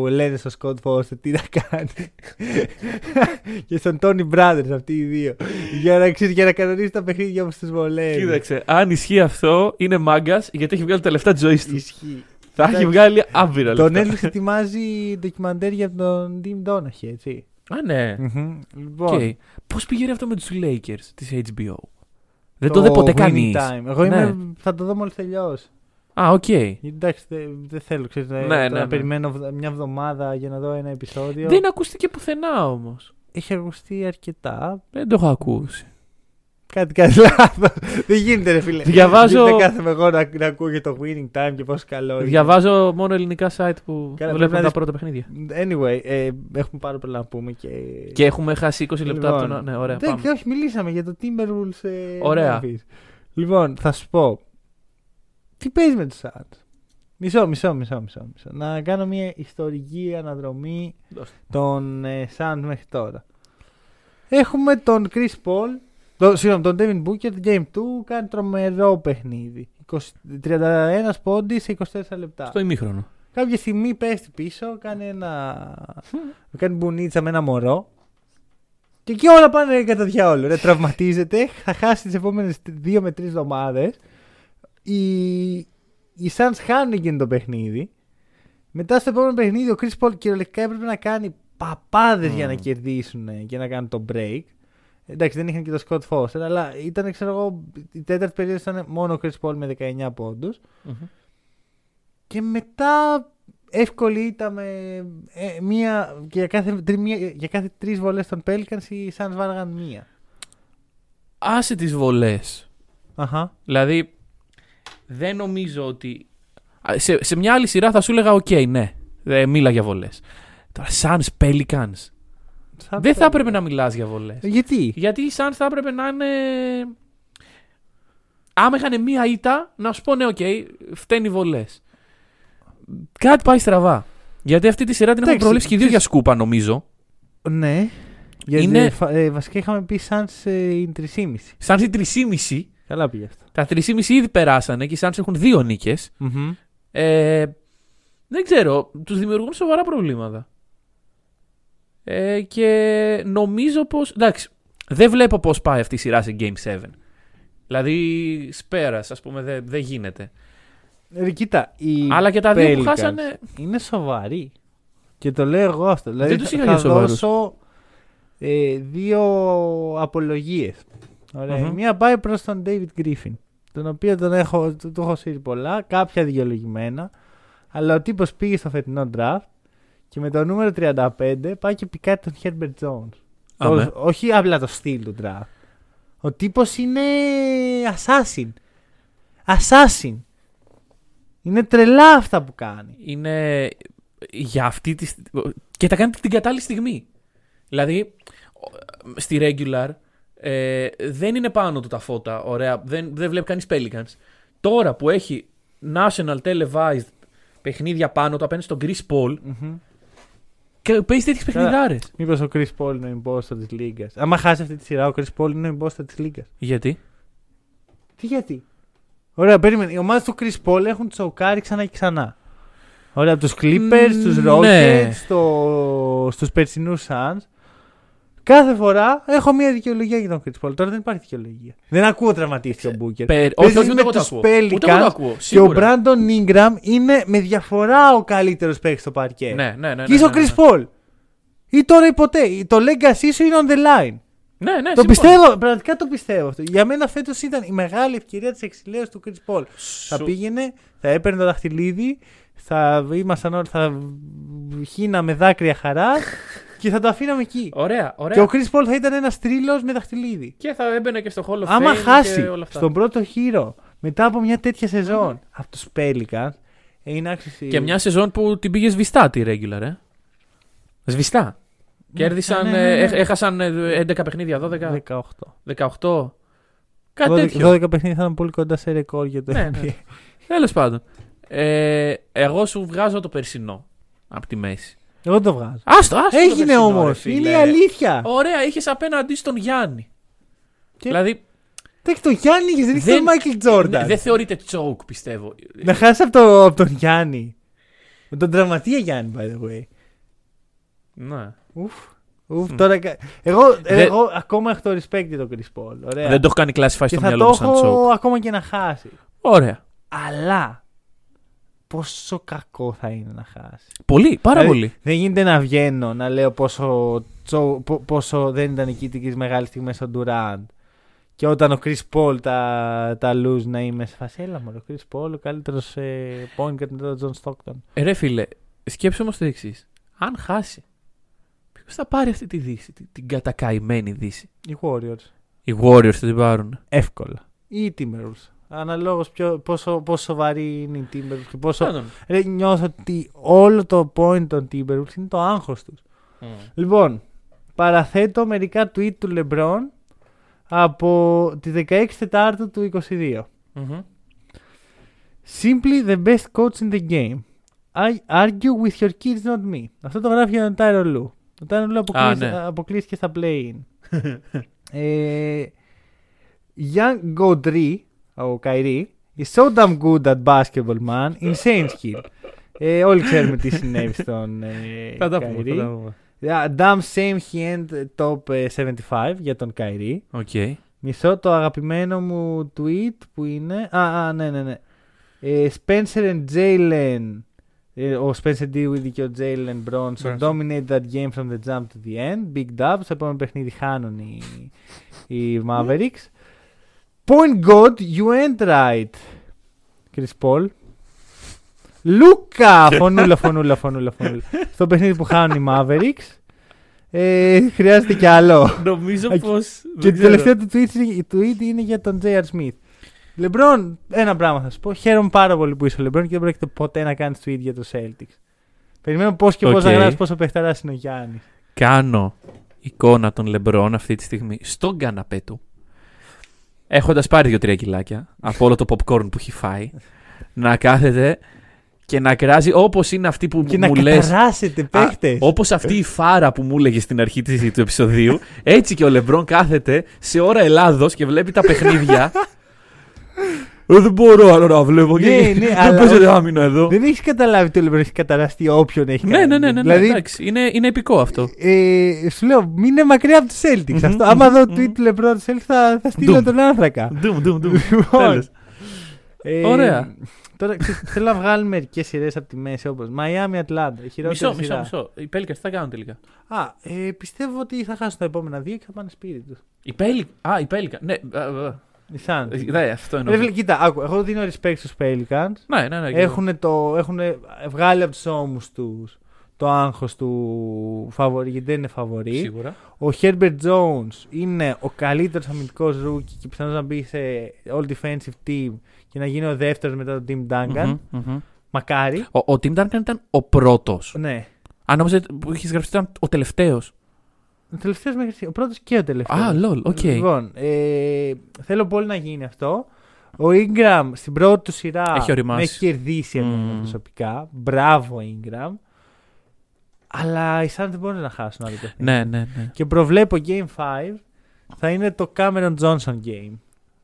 λένε στο Scott Foster τι να κάνει. <laughs> και στον Tony Brothers αυτοί οι δύο. για, να, ξέρεις, για να κανονίσει τα παιχνίδια όπως του βολεύεις. Κοίταξε, αν ισχύει αυτό, είναι μάγκας γιατί έχει βγάλει τα λεφτά της ζωής του. Ισχύει. Θα έχει Εντάξει. βγάλει άμπειρα Τον λεφτά. Netflix ετοιμάζει ντοκιμαντέρ για τον Tim Donaghy, έτσι. Α, ναι. Μμμ. Λοιπόν, Okay. Πώς πήγαινε αυτό με τους Lakers της HBO. Δεν το είδε ποτέ Winning κανείς. Time. Εγώ είμαι, θα το δω μόλις τελειώσει. Α, οκ. Γιατί, Εντάξει, δεν δεν θέλω ξέρεις, να- Ναι, τώρα ναι, να ναι. περιμένω βδο- μια εβδομάδα για να δω ένα επεισόδιο. Δεν ακούστηκε πουθενά όμως. Έχει ακουστεί αρκετά. Δεν το έχω ακούσει. Κάτι κάτι λάθος. δεν γίνεται, ρε φίλε. Διαβάζω- Δεν κάθομαι εγώ να, να ακούω για το winning time και πόσο καλό είναι. Διαβάζω μόνο ελληνικά site που Καλά, βλέπουν πρέπει να τα δεις- πρώτα παιχνίδια. Anyway, ε, έχουμε πάρα πολλά να πούμε και. Και έχουμε χάσει 20 λεπτά από Λοιπόν, το. να- Ναι, ωραία. δεν, Πάμε. και όχι, μιλήσαμε για το Timberwolves. Ε, Ωραία. Memphis. Λοιπόν, θα σου πω. Τι παίζεις με τους Suns; Μισό, μισό, μισό, μισό, μισό. Να κάνω μια ιστορική αναδρομή Δώστε. των ε, Suns μέχρι τώρα. Έχουμε τον Chris Paul, Το, συγγνώμη, τον Devin Booker, Game 2 κάνει τρομερό παιχνίδι. 20 31 πόντις σε 24 λεπτά. Στο ημίχρονο. Κάποια στιγμή πέφτει πίσω, κάνει ένα. <laughs> κάνει μπουνίτσα με ένα μωρό. Και εκεί όλα πάνε κατά διάολο. Ρε, τραυματίζεται, θα χάσει τις επόμενες 2 με 3 εβδομάδες. Οι, οι Suns χάνουν εκείνο το παιχνίδι. Μετά στο επόμενο παιχνίδι ο Chris Paul κυριολεκτικά έπρεπε να κάνει παπάδες για να κερδίσουν και να κάνουν το break. Εντάξει, δεν είχαν και το Scott Foster, αλλά ήταν, ξέρω εγώ, η τέταρτη περίοδος ήταν μόνο ο Chris Paul με 19 ποντους Και μετά εύκολη ήταν με ε, μία, και για κάθε, τρι, μία, για κάθε τρεις βολές των Pelicans οι Suns βάραγαν μία. Άσε τις βολές. Αχα. Δηλαδή, δεν νομίζω ότι. Α, Σε, σε μια άλλη σειρά θα σου έλεγα: Οκ, ναι, ε, μίλα για βολές. Τώρα, Suns Pelicans. Δεν θα έπρεπε να μιλάς για βολές. Γιατί; Γιατί οι Suns θα έπρεπε να είναι. Άμα είχαν μία ήττα, να σου πω ναι, οκ, φταίνει βολές. Κάτι πάει στραβά. Γιατί αυτή τη σειρά την έχουμε Εντάξει, προβλέψει και οι δύο ξέρεις- για σκούπα, νομίζω. Ναι. Γιατί Είναι... Είναι- βασικά είχαμε πει Suns ε, είναι 3,5. Suns 3,5. Καλά πήγε αυτό. Τα 3,5 ήδη περάσανε και οι Suns έχουν δύο νίκες. Μμμ. Ε, δεν ξέρω, τους δημιουργούν σοβαρά προβλήματα. Ε, και νομίζω πως, εντάξει, δεν βλέπω πως πάει αυτή η σειρά σε Game 7. Δηλαδή, σπέρας, ας πούμε, δεν δεν γίνεται. Ρε, κοίτα, οι Αλλά και τα δύο που Pelicans χάσανε... είναι σοβαροί. Και το λέω εγώ αυτό. Δηλαδή Δεν τους θα- είχα θα για σοβαρούς. δώσω ε, δύο απολογίες. Ωραία. Η Μμμ. Μία πάει προς τον David Griffin. Τον οποίο τον έχω, του, του έχω σύρει πολλά, κάποια δικαιολογημένα. Αλλά ο τύπος πήγε στο φετινό draft και με το νούμερο 35 πάει και πικάρει τον Herbert Jones. Αμέ. Το- όχι απλά το στυλ του draft. Ο τύπος είναι assassin. Assassin. Είναι τρελά αυτά που κάνει. είναι για αυτή τη. στι- και τα κάνει την κατάλληλη στιγμή. Δηλαδή, ο- στη regular ε, δεν είναι πάνω του τα φώτα. Ωραία, δεν, δεν βλέπει κανείς Pelicans. Τώρα που έχει national televised παιχνίδια πάνω του απέναντι στον Chris Paul και παίζεις τέτοιες Καλά. παιχνιδάρες. Μήπως ο Chris Paul είναι ο imposter της Λίγκα. Άμα χάσει αυτή τη σειρά, ο Chris Paul είναι ο imposter της Λίγκα. Γιατί; Τι γιατί; Ωραία, περίμενε. Οι ομάδες του Chris Paul έχουν τσοκάρει ξανά και ξανά. Ωραία, από τους Clippers, Μ, τους ναι. Rockets, στο... στους περσινούς Suns. Κάθε φορά έχω μία δικαιολογία για τον Chris Paul. Τώρα δεν υπάρχει δικαιολογία. Δεν ακούω τραυματίστηκε ο Booker. Πε- όχι, Παίζεις όχι, ούτε με εγώ το τους ακούω. Ούτε εγώ το Pelicans ακούω. Και ο σίγουρα. Brandon Ingram είναι με διαφορά ο καλύτερος παίκτης στο παρκέ. Ναι, ναι, ναι. ναι, Και είσαι ο ναι, ναι. Chris Paul. Ή τώρα ή ποτέ. Το legacy σου είναι on the line. Ναι, ναι, Το συμφωνώ. πιστεύω, πραγματικά το πιστεύω αυτό. Για μένα φέτος ήταν η μεγάλη ευκαιρία της εξηλαίωση του Chris Paul. Θα Σου- πήγαινε, θα έπαιρνε το δαχτυλίδι, θα ήμασταν όλοι, θα χύναμε δάκρυα χαράς και θα το αφήναμε εκεί. Ωραία, ωραία. Και ο Chris Paul θα ήταν ένας τρίλο με δαχτυλίδι. Και θα έμπαινε και στο Hall of Άμα Fame χάσει και όλα αυτά. στον πρώτο χείρο μετά από μια τέτοια σεζόν από τους Pelicans, ε, είναι άξιο. Και μια σεζόν που την πήγε σβηστά τη regular, ε. Σβηστά. Κέρδισαν, ναι, ναι, ναι. ε, έχ- έχασαν ε, 11 παιχνίδια, 12, 18. 18. Κάτι 12, τέτοιο. 12 παιχνίδια θα είναι πολύ κοντά σε ρεκόρ για το Ναι, NBA. ναι. Τέλος πάντων. Ε, εγώ σου βγάζω το περσινό από τη μέση. Εγώ το βγάζω. Άστο, άστο. το Έγινε περσινό, όμως. ρε φίλε. Είναι η αλήθεια. Ωραία, είχες απέναντί στον Γιάννη. Και- Δηλαδή, Εντάξει, το Γιάννη είχες, δεν είχε δεν- τον Μάικλ Τζόρνταν. ναι, δεν θεωρείται choke, πιστεύω. Να χάσεις από, το, από τον Γιάννη. Με τον τραυματία Γιάννη, by the way. Ναι. Ουφ. Ουφ, τώρα, κα- εγώ, Δε- εγώ ακόμα έχω το respect για τον Chris Paul. Ωραία. Δεν το έχω κάνει classify και στο θα μυαλό το μου σαν έχω choke. ακόμα και να χάσει. Ωραία. Αλλά πόσο κακό θα είναι να χάσει. Πολύ, πάρα Δηλαδή, πολύ. Δεν γίνεται να βγαίνω να λέω πόσο, τσο- πο- πόσο δεν ήταν εκεί τις μεγάλες στιγμές στον Durant. Και όταν ο Chris Paul τα, τα lose να είμαι σε φάση, έλα μωρέ, ο Chris Paul ο καλύτερος ε, point guard μετά τον John Stockton. Ε, ρε φίλε, σκέψου όμως το εξής. Αν χάσει, ποιος θα πάρει αυτή τη δύση, την, την κατακαημένη δύση; Οι Warriors. Οι Warriors θα την πάρουν. Εύκολα. Ή οι Timberwolves. Αναλόγως ποιο, πόσο, πόσο σοβαρή είναι οι Timberwolves και πόσο... Πάντων. Ρε, νιώθω ότι όλο το point των Timberwolves είναι το άγχος τους. Λοιπόν, παραθέτω μερικά tweet του LeBron από τη 16 Τετάρτου του 22. Μμμ. Simply the best coach in the game. I argue with your kids, not me. Αυτό το γράφει για τον Tyro Lue. Ο Tyro Lue αποκλείσει- ναι. αποκλείστηκε στα play-in. ε, Young Godry, ο Καϊρή, is so damn good at basketball, man. Insane skill. Ε, όλοι ξέρουμε τι συνέβη στον ε, Θα τα πούμε. Kyrie. θα τα πούμε. Yeah, damn same he end top ε, 75 για τον Καϊρή. Οκ. Μισό το αγαπημένο μου tweet που είναι. Α, α ναι, ναι, ναι. Ε, Spencer and Jalen. ε, ο Spencer Dinwiddie και ο Jalen Bronson Bronson. dominate that game from the jump to the end. Big dub. Στο επόμενο παιχνίδι χάνουν οι, οι Mavericks. Point God, you ain't right. Chris Paul. Λούκα! Φωνούλα, φωνούλα, φωνούλα, φωνούλα. Στο παιχνίδι που χάνουν οι Mavericks. Ε, χρειάζεται κι άλλο. Νομίζω Και- πω. Και το τελευταίο του tweet, είναι- tweet είναι για τον J.R. Smith. Λεμπρόν, ένα πράγμα θα σου πω. Χαίρομαι πάρα πολύ που είσαι ο Λεμπρόν και δεν πρόκειται ποτέ να κάνεις tweet για το Celtics. Περιμένω πώς και πώς Οκ. να γράψεις πόσο παιχταράς είναι ο Γιάννης. Κάνω εικόνα των Λεμπρόν αυτή τη στιγμή στον καναπέ του. Έχοντας πάρει δύο-τρία κιλάκια από όλο το popcorn που έχει φάει. να κάθεται και να κράζει όπως είναι αυτή που Και να μου λε. καταράσεται παίχτες. Όπως αυτή η φάρα που μου έλεγε στην αρχή της, του επεισοδίου, έτσι και ο Λεμπρόν κάθεται σε ώρα Ελλάδος και βλέπει τα παιχνίδια. <laughs> Ε, δεν μπορώ άλλο να βλέπω. Ναι, και- ναι, δεν αλλά παίζεται όχι- άμυνα εδώ. Δεν έχεις καταλάβει ότι ο Λεμπρόν έχει καταραστεί όποιον έχει Ναι, κάνει. ναι, ναι, ναι, ναι, Δηλαδή, εντάξει, είναι, είναι επικό αυτό. ε, σου λέω, μην είναι μακριά από τους Celtics. Μμμ, αυτό. Άμα δω μμμ. tweet του Λεμπρόν τους Celtics θα, θα στείλω Ντουμ. τον άνθρακα. Ντουμ, ντουμ, ντουμ. Λοιπόν, Τέλος. ε, Ωραία. Τώρα ξέρεις, θέλω να βγάλουμε μερικές σειρές από τη μέση όπως Miami Atlanta. Η χειρότερη Μισό, μισό, σειρά. μισό. Οι Pelicans τι θα κάνουν τελικά; Α, ε, πιστεύω ότι θα χάσουν τα επόμενα δύο και θα πάνε σπίτι τους. Οι Pelicans. Α, οι Pelicans. Ναι, α, α, Οι Suns. α. Ναι, αυτό Ρε εννοώ. φίλε, κοίτα, άκου, εγώ δίνω respect στους Pelicans. Ναι, ναι, ναι. Έχουν, το, έχουν βγάλει από τους ώμους τους το άγχος του φαβορή, γιατί δεν είναι φαβορή. Σίγουρα. Ο Herbert Jones είναι ο καλύτερος αμυντικός rookie και πιθανώς να μπει σε all defensive team και να γίνει ο δεύτερος μετά τον Tim Duncan. Μμμ, μμμ. Μακάρι. Ο, ο Tim Duncan ήταν ο πρώτος. Ναι. Αν νόμιζα που είχες γραψεί ήταν ο τελευταίος. Ο τελευταίος μέχρι στιγμής, ο πρώτος και ο τελευταίος. Α, lol, οκ. Λοιπόν, ε, θέλω πολύ να γίνει αυτό. Ο Ingram στην πρώτη του σειρά Έχει οριμάσει. με έχει κερδίσει εμένα Μμμ. προσωπικά. Μπράβο, Ingram. Αλλά οι Suns δεν μπορούν να χάσουν άλλο παιχνίδι. Ναι, ναι, ναι. Και προβλέπω Game 5 θα είναι το Cameron Johnson Game.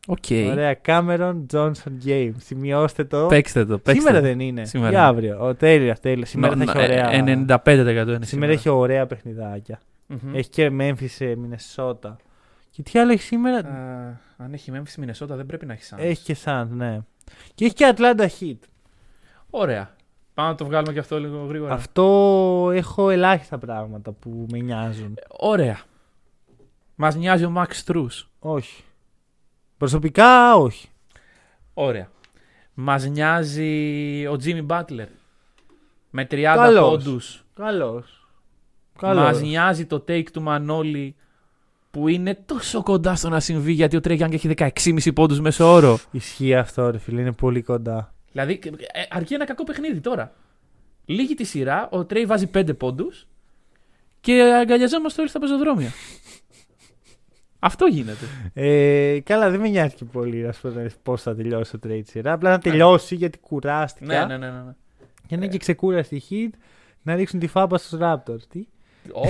Οκ. Ωραία, Cameron Johnson Game. Σημειώστε το. Παίξτε το. Παίξτε Σήμερα το. δεν είναι. Σήμερα Για είναι. αύριο. Ο, τέλεια, τέλεια. Σήμερα Νο- θα έχει ε, ωραία. 95% είναι Σήμερα έχει ωραία παιχνιδάκια. Μμμ. Έχει και Memphis σε Minnesota. Και τι άλλο έχει σήμερα; Α, Αν έχει Memphis στη Μινεσότα δεν πρέπει να έχει σαν. Έχει και Suns, ναι. Και έχει και Atlanta Heat. Ωραία. Πάμε να το βγάλουμε και αυτό λίγο γρήγορα. Αυτό έχω ελάχιστα πράγματα που με νοιάζουν. Ωραία. Μας νοιάζει ο Max Strus. Όχι. Προσωπικά όχι. Ωραία. Μας νοιάζει ο Jimmy Butler. Με 30 Καλός. πόντους. Καλός. Μας Καλός. νοιάζει το take του Μανώλη που είναι τόσο κοντά στο να συμβεί γιατί ο Trey Young έχει 16,5 πόντους μέσω όρο. Ισχύει αυτό ρε φίλε, είναι πολύ κοντά. Δηλαδή, ε, αρκεί ένα κακό παιχνίδι τώρα. Λίγη τη σειρά, ο Τρέι βάζει 5 πόντους και αγκαλιαζόμαστε όλοι στα πεζοδρόμια. <laughs> Αυτό γίνεται. Ε, καλά, δεν με νοιάζει και πολύ να σου πω πώς θα τελειώσει το trade σειρά. Απλά να τελειώσει γιατί κουράστηκα. ναι, ναι, ναι. ναι. Και να είναι και ξεκούραστη η Heat να ρίξουν τη φάπα στους Raptors. Τι; Ω,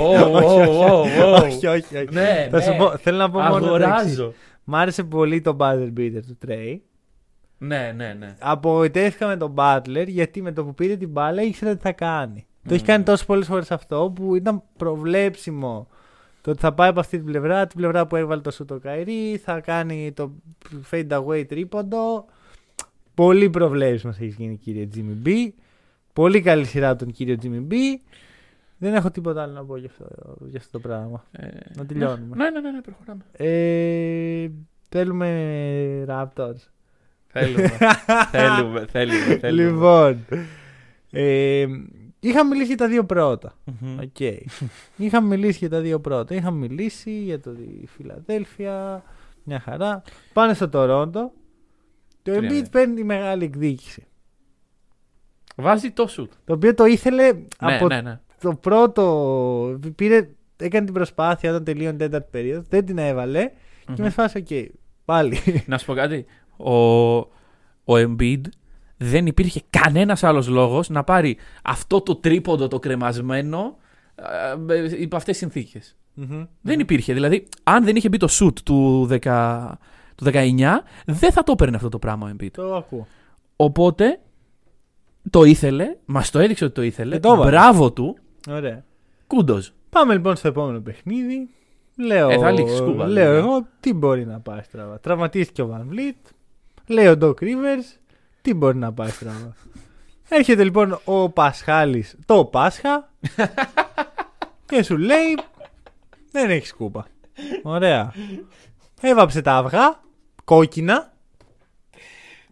ω, ω, ω, ω. όχι, όχι, όχι. Ναι, Θα σου ναι. πω, θέλω να πω μόνο το εξής. Αγοράζω. Μ' άρεσε πολύ το buzzer beater του Trey. Ναι, ναι, ναι. Απογοητεύτηκα με τον Butler γιατί με το που πήρε την μπάλα ήξερε τι θα κάνει. Το έχει Μμμ. κάνει τόσο πολλές φορές αυτό που ήταν προβλέψιμο. Το ότι θα πάει από αυτή την πλευρά, την πλευρά που έβαλε το σου το Καϊρή, θα κάνει το fade away τρίποντο. Πολύ προβλέψιμος έχεις γίνει κύριε Jimmy B. Πολύ καλή σειρά από τον κύριο Jimmy B. Δεν έχω τίποτα άλλο να πω για αυτό, για αυτό το πράγμα. Ε, Να τελειώνουμε. Ναι, ναι, ναι, ναι, προχωράμε. Ε, θέλουμε Raptors. Θέλουμε. <laughs> θέλουμε, θέλουμε, θέλουμε. Λοιπόν. Ε, είχα μιλήσει για τα δύο πρώτα. Μμμ. Οκ. είχα μιλήσει για τα δύο πρώτα. Είχα μιλήσει για το τη Φιλαδέλφια. Μια χαρά. Πάνε στο Τορόντο. Το Τρία, ναι. Embiid παίρνει τη μεγάλη εκδίκηση. Βάζει το σουτ. Το οποίο το ήθελε Ναι, από ναι, ναι. Το πρώτο. Πήρε, έκανε την προσπάθεια όταν τελείωνε η τέταρτη περίοδος. Δεν την έβαλε. Και Μμμ. με σφάσει, οκ. Πάλι. <laughs> Να σου πω κάτι. Ο, ο Embiid δεν υπήρχε κανένας άλλος λόγος να πάρει αυτό το τρίποντο το κρεμασμένο ε, ε, υπό αυτές τις συνθήκες. Μμμ. Δεν υπήρχε. Δηλαδή, αν δεν είχε μπει το shoot του, 10, του 19, δεν θα το έπαιρνε αυτό το πράγμα ο Embiid. Το ακούω. Οπότε το ήθελε, μας το έδειξε ότι το ήθελε. Και το έβαλε. Μπράβο του. Ωραία. Κούντος. Πάμε λοιπόν στο επόμενο παιχνίδι. Λέω, Ε, θα λήξει σκούπα, λέω δηλαδή. εγώ τι μπορεί να πάει στραβά. Τραυματίστηκε ο Van Vliet. Λέει ο Doc Rivers τι μπορεί να πάει στραβά. Έρχεται λοιπόν ο Πασχάλης το Πάσχα <laughs> και σου λέει δεν έχεις σκούπα. Ωραία. Έβαψε τα αυγά, κόκκινα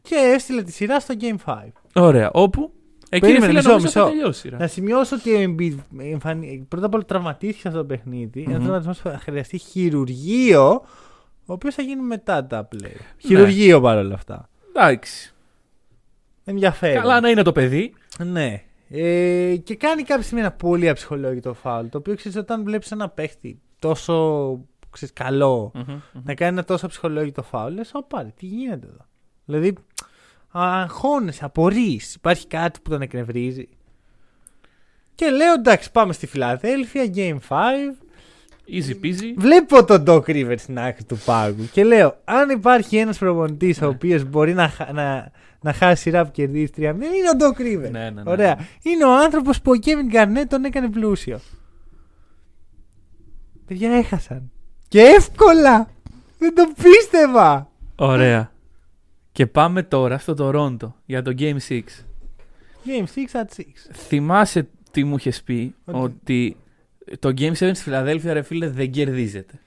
και έστειλε τη σειρά στο Game 5. Ωραία. Όπου. Εκεί Περίμενε, φίλε, μισό, νομίζω μισό. θα τελειώσει η σειρά. Να σημειώσω ότι ο Embiid εμφανι... πρώτα απ' όλα τραυματίστηκε σε αυτό το παιχνίδι. Ένα Μμμ. τραυματισμός που θα χρειαστεί χειρουργείο, ο οποίος θα γίνει μετά τα play. Χειρουργείο παρόλα αυτά. Εντάξει. Ενδιαφέρον. Καλά να είναι το παιδί. Ναι. Ε, και κάνει κάποια στιγμή ένα πολύ αψυχολόγητο φάουλ. Το οποίο ξέρεις όταν βλέπεις ένα παίχτη τόσο ξέρεις, καλό να κάνει ένα τόσο αψυχολόγητο φάουλ, λες, πάρε, τι γίνεται εδώ. Δηλαδή, αγχώνεσαι, απορρεί. Υπάρχει κάτι που τον εκνευρίζει. Και λέω εντάξει, πάμε στη Φιλαδέλφια, Game 5. Easy peasy. Βλέπω τον Doc Rivers στην άκρη του πάγου και λέω: Αν υπάρχει ένας προπονητής ο οποίος μπορεί να, χα- να, να χάσει σειρά που κερδίζει 3-0, είναι ο Doc Rivers. Ναι, ναι, ναι. Ωραία. Είναι ο άνθρωπος που ο Kevin Garnett τον έκανε πλούσιο. Παιδιά έχασαν. Και εύκολα! Δεν το πίστευα! Ωραία. Και πάμε τώρα στο Τορόντο για το Game 6. Game 6 at 6. Θυμάσαι τι μου είχες πει Ότι- ότι το Game 7 στη Φιλαδέλφια, ρε φίλε, δεν κερδίζεται.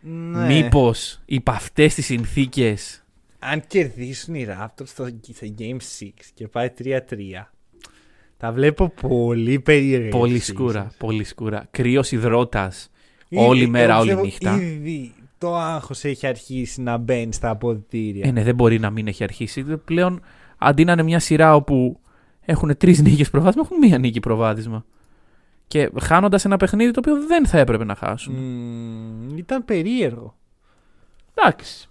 Ναι. Μήπως υπ' αυτές τις συνθήκες Αν κερδίσουν οι Raptors στο, σε Game 6 και πάει 3-3, τα βλέπω πολύ περίεργα. πολύ οι σκούρα, Sixers. πολύ σκούρα. Κρύος υδρότας, Ήδη- όλη εγώ μέρα, όλη πιστεύω νύχτα. Ήδη το άγχος έχει αρχίσει να μπαίνει στα αποδητήρια. Ε, ναι, δεν μπορεί να μην έχει αρχίσει. Πλέον, αντί να είναι μια σειρά όπου έχουν τρεις νίκες προβάδισμα, έχουν μία νίκη προβάδισμα. Και χάνοντας ένα παιχνίδι το οποίο δεν θα έπρεπε να χάσουν. Μμμ, ήταν περίεργο. Εντάξει.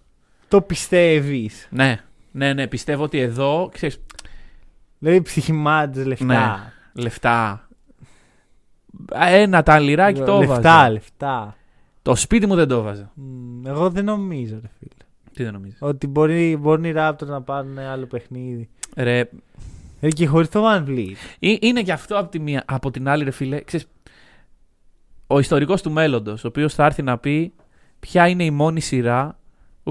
Το πιστεύεις. Ναι, ναι, ναι. Πιστεύω ότι εδώ ξέρεις, Δηλαδή ψυχημάτες λεφτά. Ναι. λεφτά. Ένα τα λιράκι το λεφτά, έβαζα. λεφτά. Το σπίτι μου δεν το έβαζα. Μμ, εγώ δεν νομίζω, ρε φίλε. Τι δεν νομίζεις; Ότι μπορεί, μπορεί οι Raptors να πάρουν άλλο παιχνίδι. Ρε, Ε, και χωρίς το Van Vliet. Ε, Είναι και αυτό από, τη μία, από την άλλη, ρε φίλε. Ξέρεις, ο ιστορικός του μέλλοντος, ο οποίος θα έρθει να πει ποια είναι η μόνη σειρά.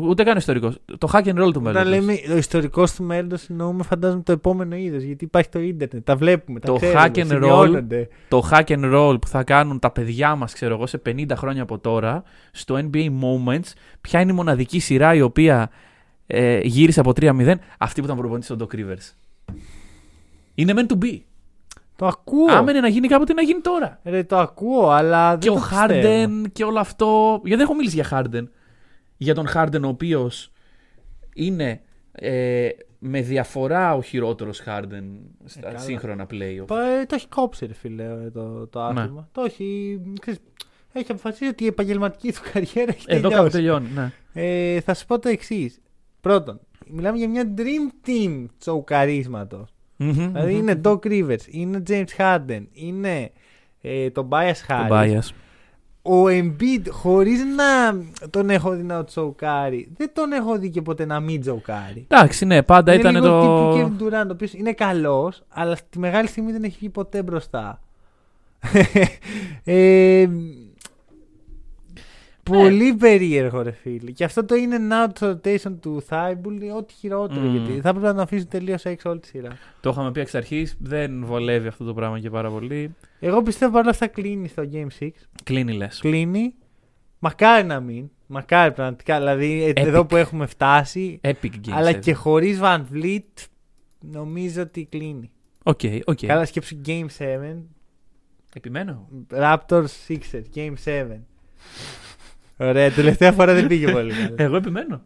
Ο- Ούτε καν ιστορικός. Το hack and roll του Όταν μέλλοντος. λέμε ο ιστορικός του μέλλοντος, εννοούμε φαντάζομαι το επόμενο είδο. Γιατί υπάρχει το ίντερνετ. Τα βλέπουμε. Τα Το ξέρουμε, hack and roll. σημειώνονται. Το hack and roll που θα κάνουν τα παιδιά μας, ξέρω εγώ, σε 50 χρόνια από τώρα, στο NBA Moments, ποια είναι η μοναδική σειρά η οποία ε, γύρισε από 3-0, αυτή που ήταν προπονητής στον Doc Rivers. Είναι meant to be. Το ακούω. Άμα είναι να γίνει κάποτε, να γίνει τώρα. Ρε, το ακούω, αλλά δεν και ο το πιστεύω. Harden και όλο αυτό. Γιατί δεν έχω μιλήσει για Harden. Για τον Harden, ο οποίος είναι ε, με διαφορά ο χειρότερος Harden στα καλά. σύγχρονα playoff. Πα- ε, το έχει κόψει, ρε φίλε, ε, το, το Ναι. άθλημα. Το έχει. ξέρεις, έχει αποφασίσει ότι η επαγγελματική του <laughs> καριέρα έχει Εδώ κάπου τελειώσει. τελειώνει. Ναι. Ε, θα σου πω το εξής. Πρώτον, μιλάμε για μια dream team τσοκαρίσματο. Μμμ, Δηλαδή μμμ. είναι Doc Rivers, είναι James Harden, είναι ε, το Bias Το Harris. bias. Ο Embiid χωρίς να τον έχω δει να τσοκάρει, δεν τον έχω δει και ποτέ να μην τσοκάρει. Εντάξει, ναι, πάντα είναι ήταν λίγο το. τύπου Kevin Durant, ο οποίος είναι καλός, αλλά στη μεγάλη στιγμή δεν έχει βγει ποτέ μπροστά. <laughs> ε, Πολύ περίεργο, ρε φίλε. Και αυτό το είναι now to rotation του Thibault είναι ό,τι χειρότερο. Μμμ. Γιατί θα έπρεπε να τον αφήσουν τελείως έξω όλη τη σειρά. Το είχαμε πει εξ αρχής. Δεν βολεύει αυτό το πράγμα και πάρα πολύ. Εγώ πιστεύω παρόλα αυτά κλείνει στο Game 6. Κλείνει λες. Κλείνει. Μακάρι να μην. Μακάρι πραγματικά. Δηλαδή ε, Epic. εδώ που έχουμε φτάσει. Epic Games. αλλά seven. και χωρίς Van Vliet νομίζω ότι κλείνει. Οκ, οκ. Καλά, σκέψου Game 7. Επιμένω. Raptors Sixers. Game 7. Ωραία, τελευταία φορά δεν πήγε πολύ καλά. Εγώ επιμένω.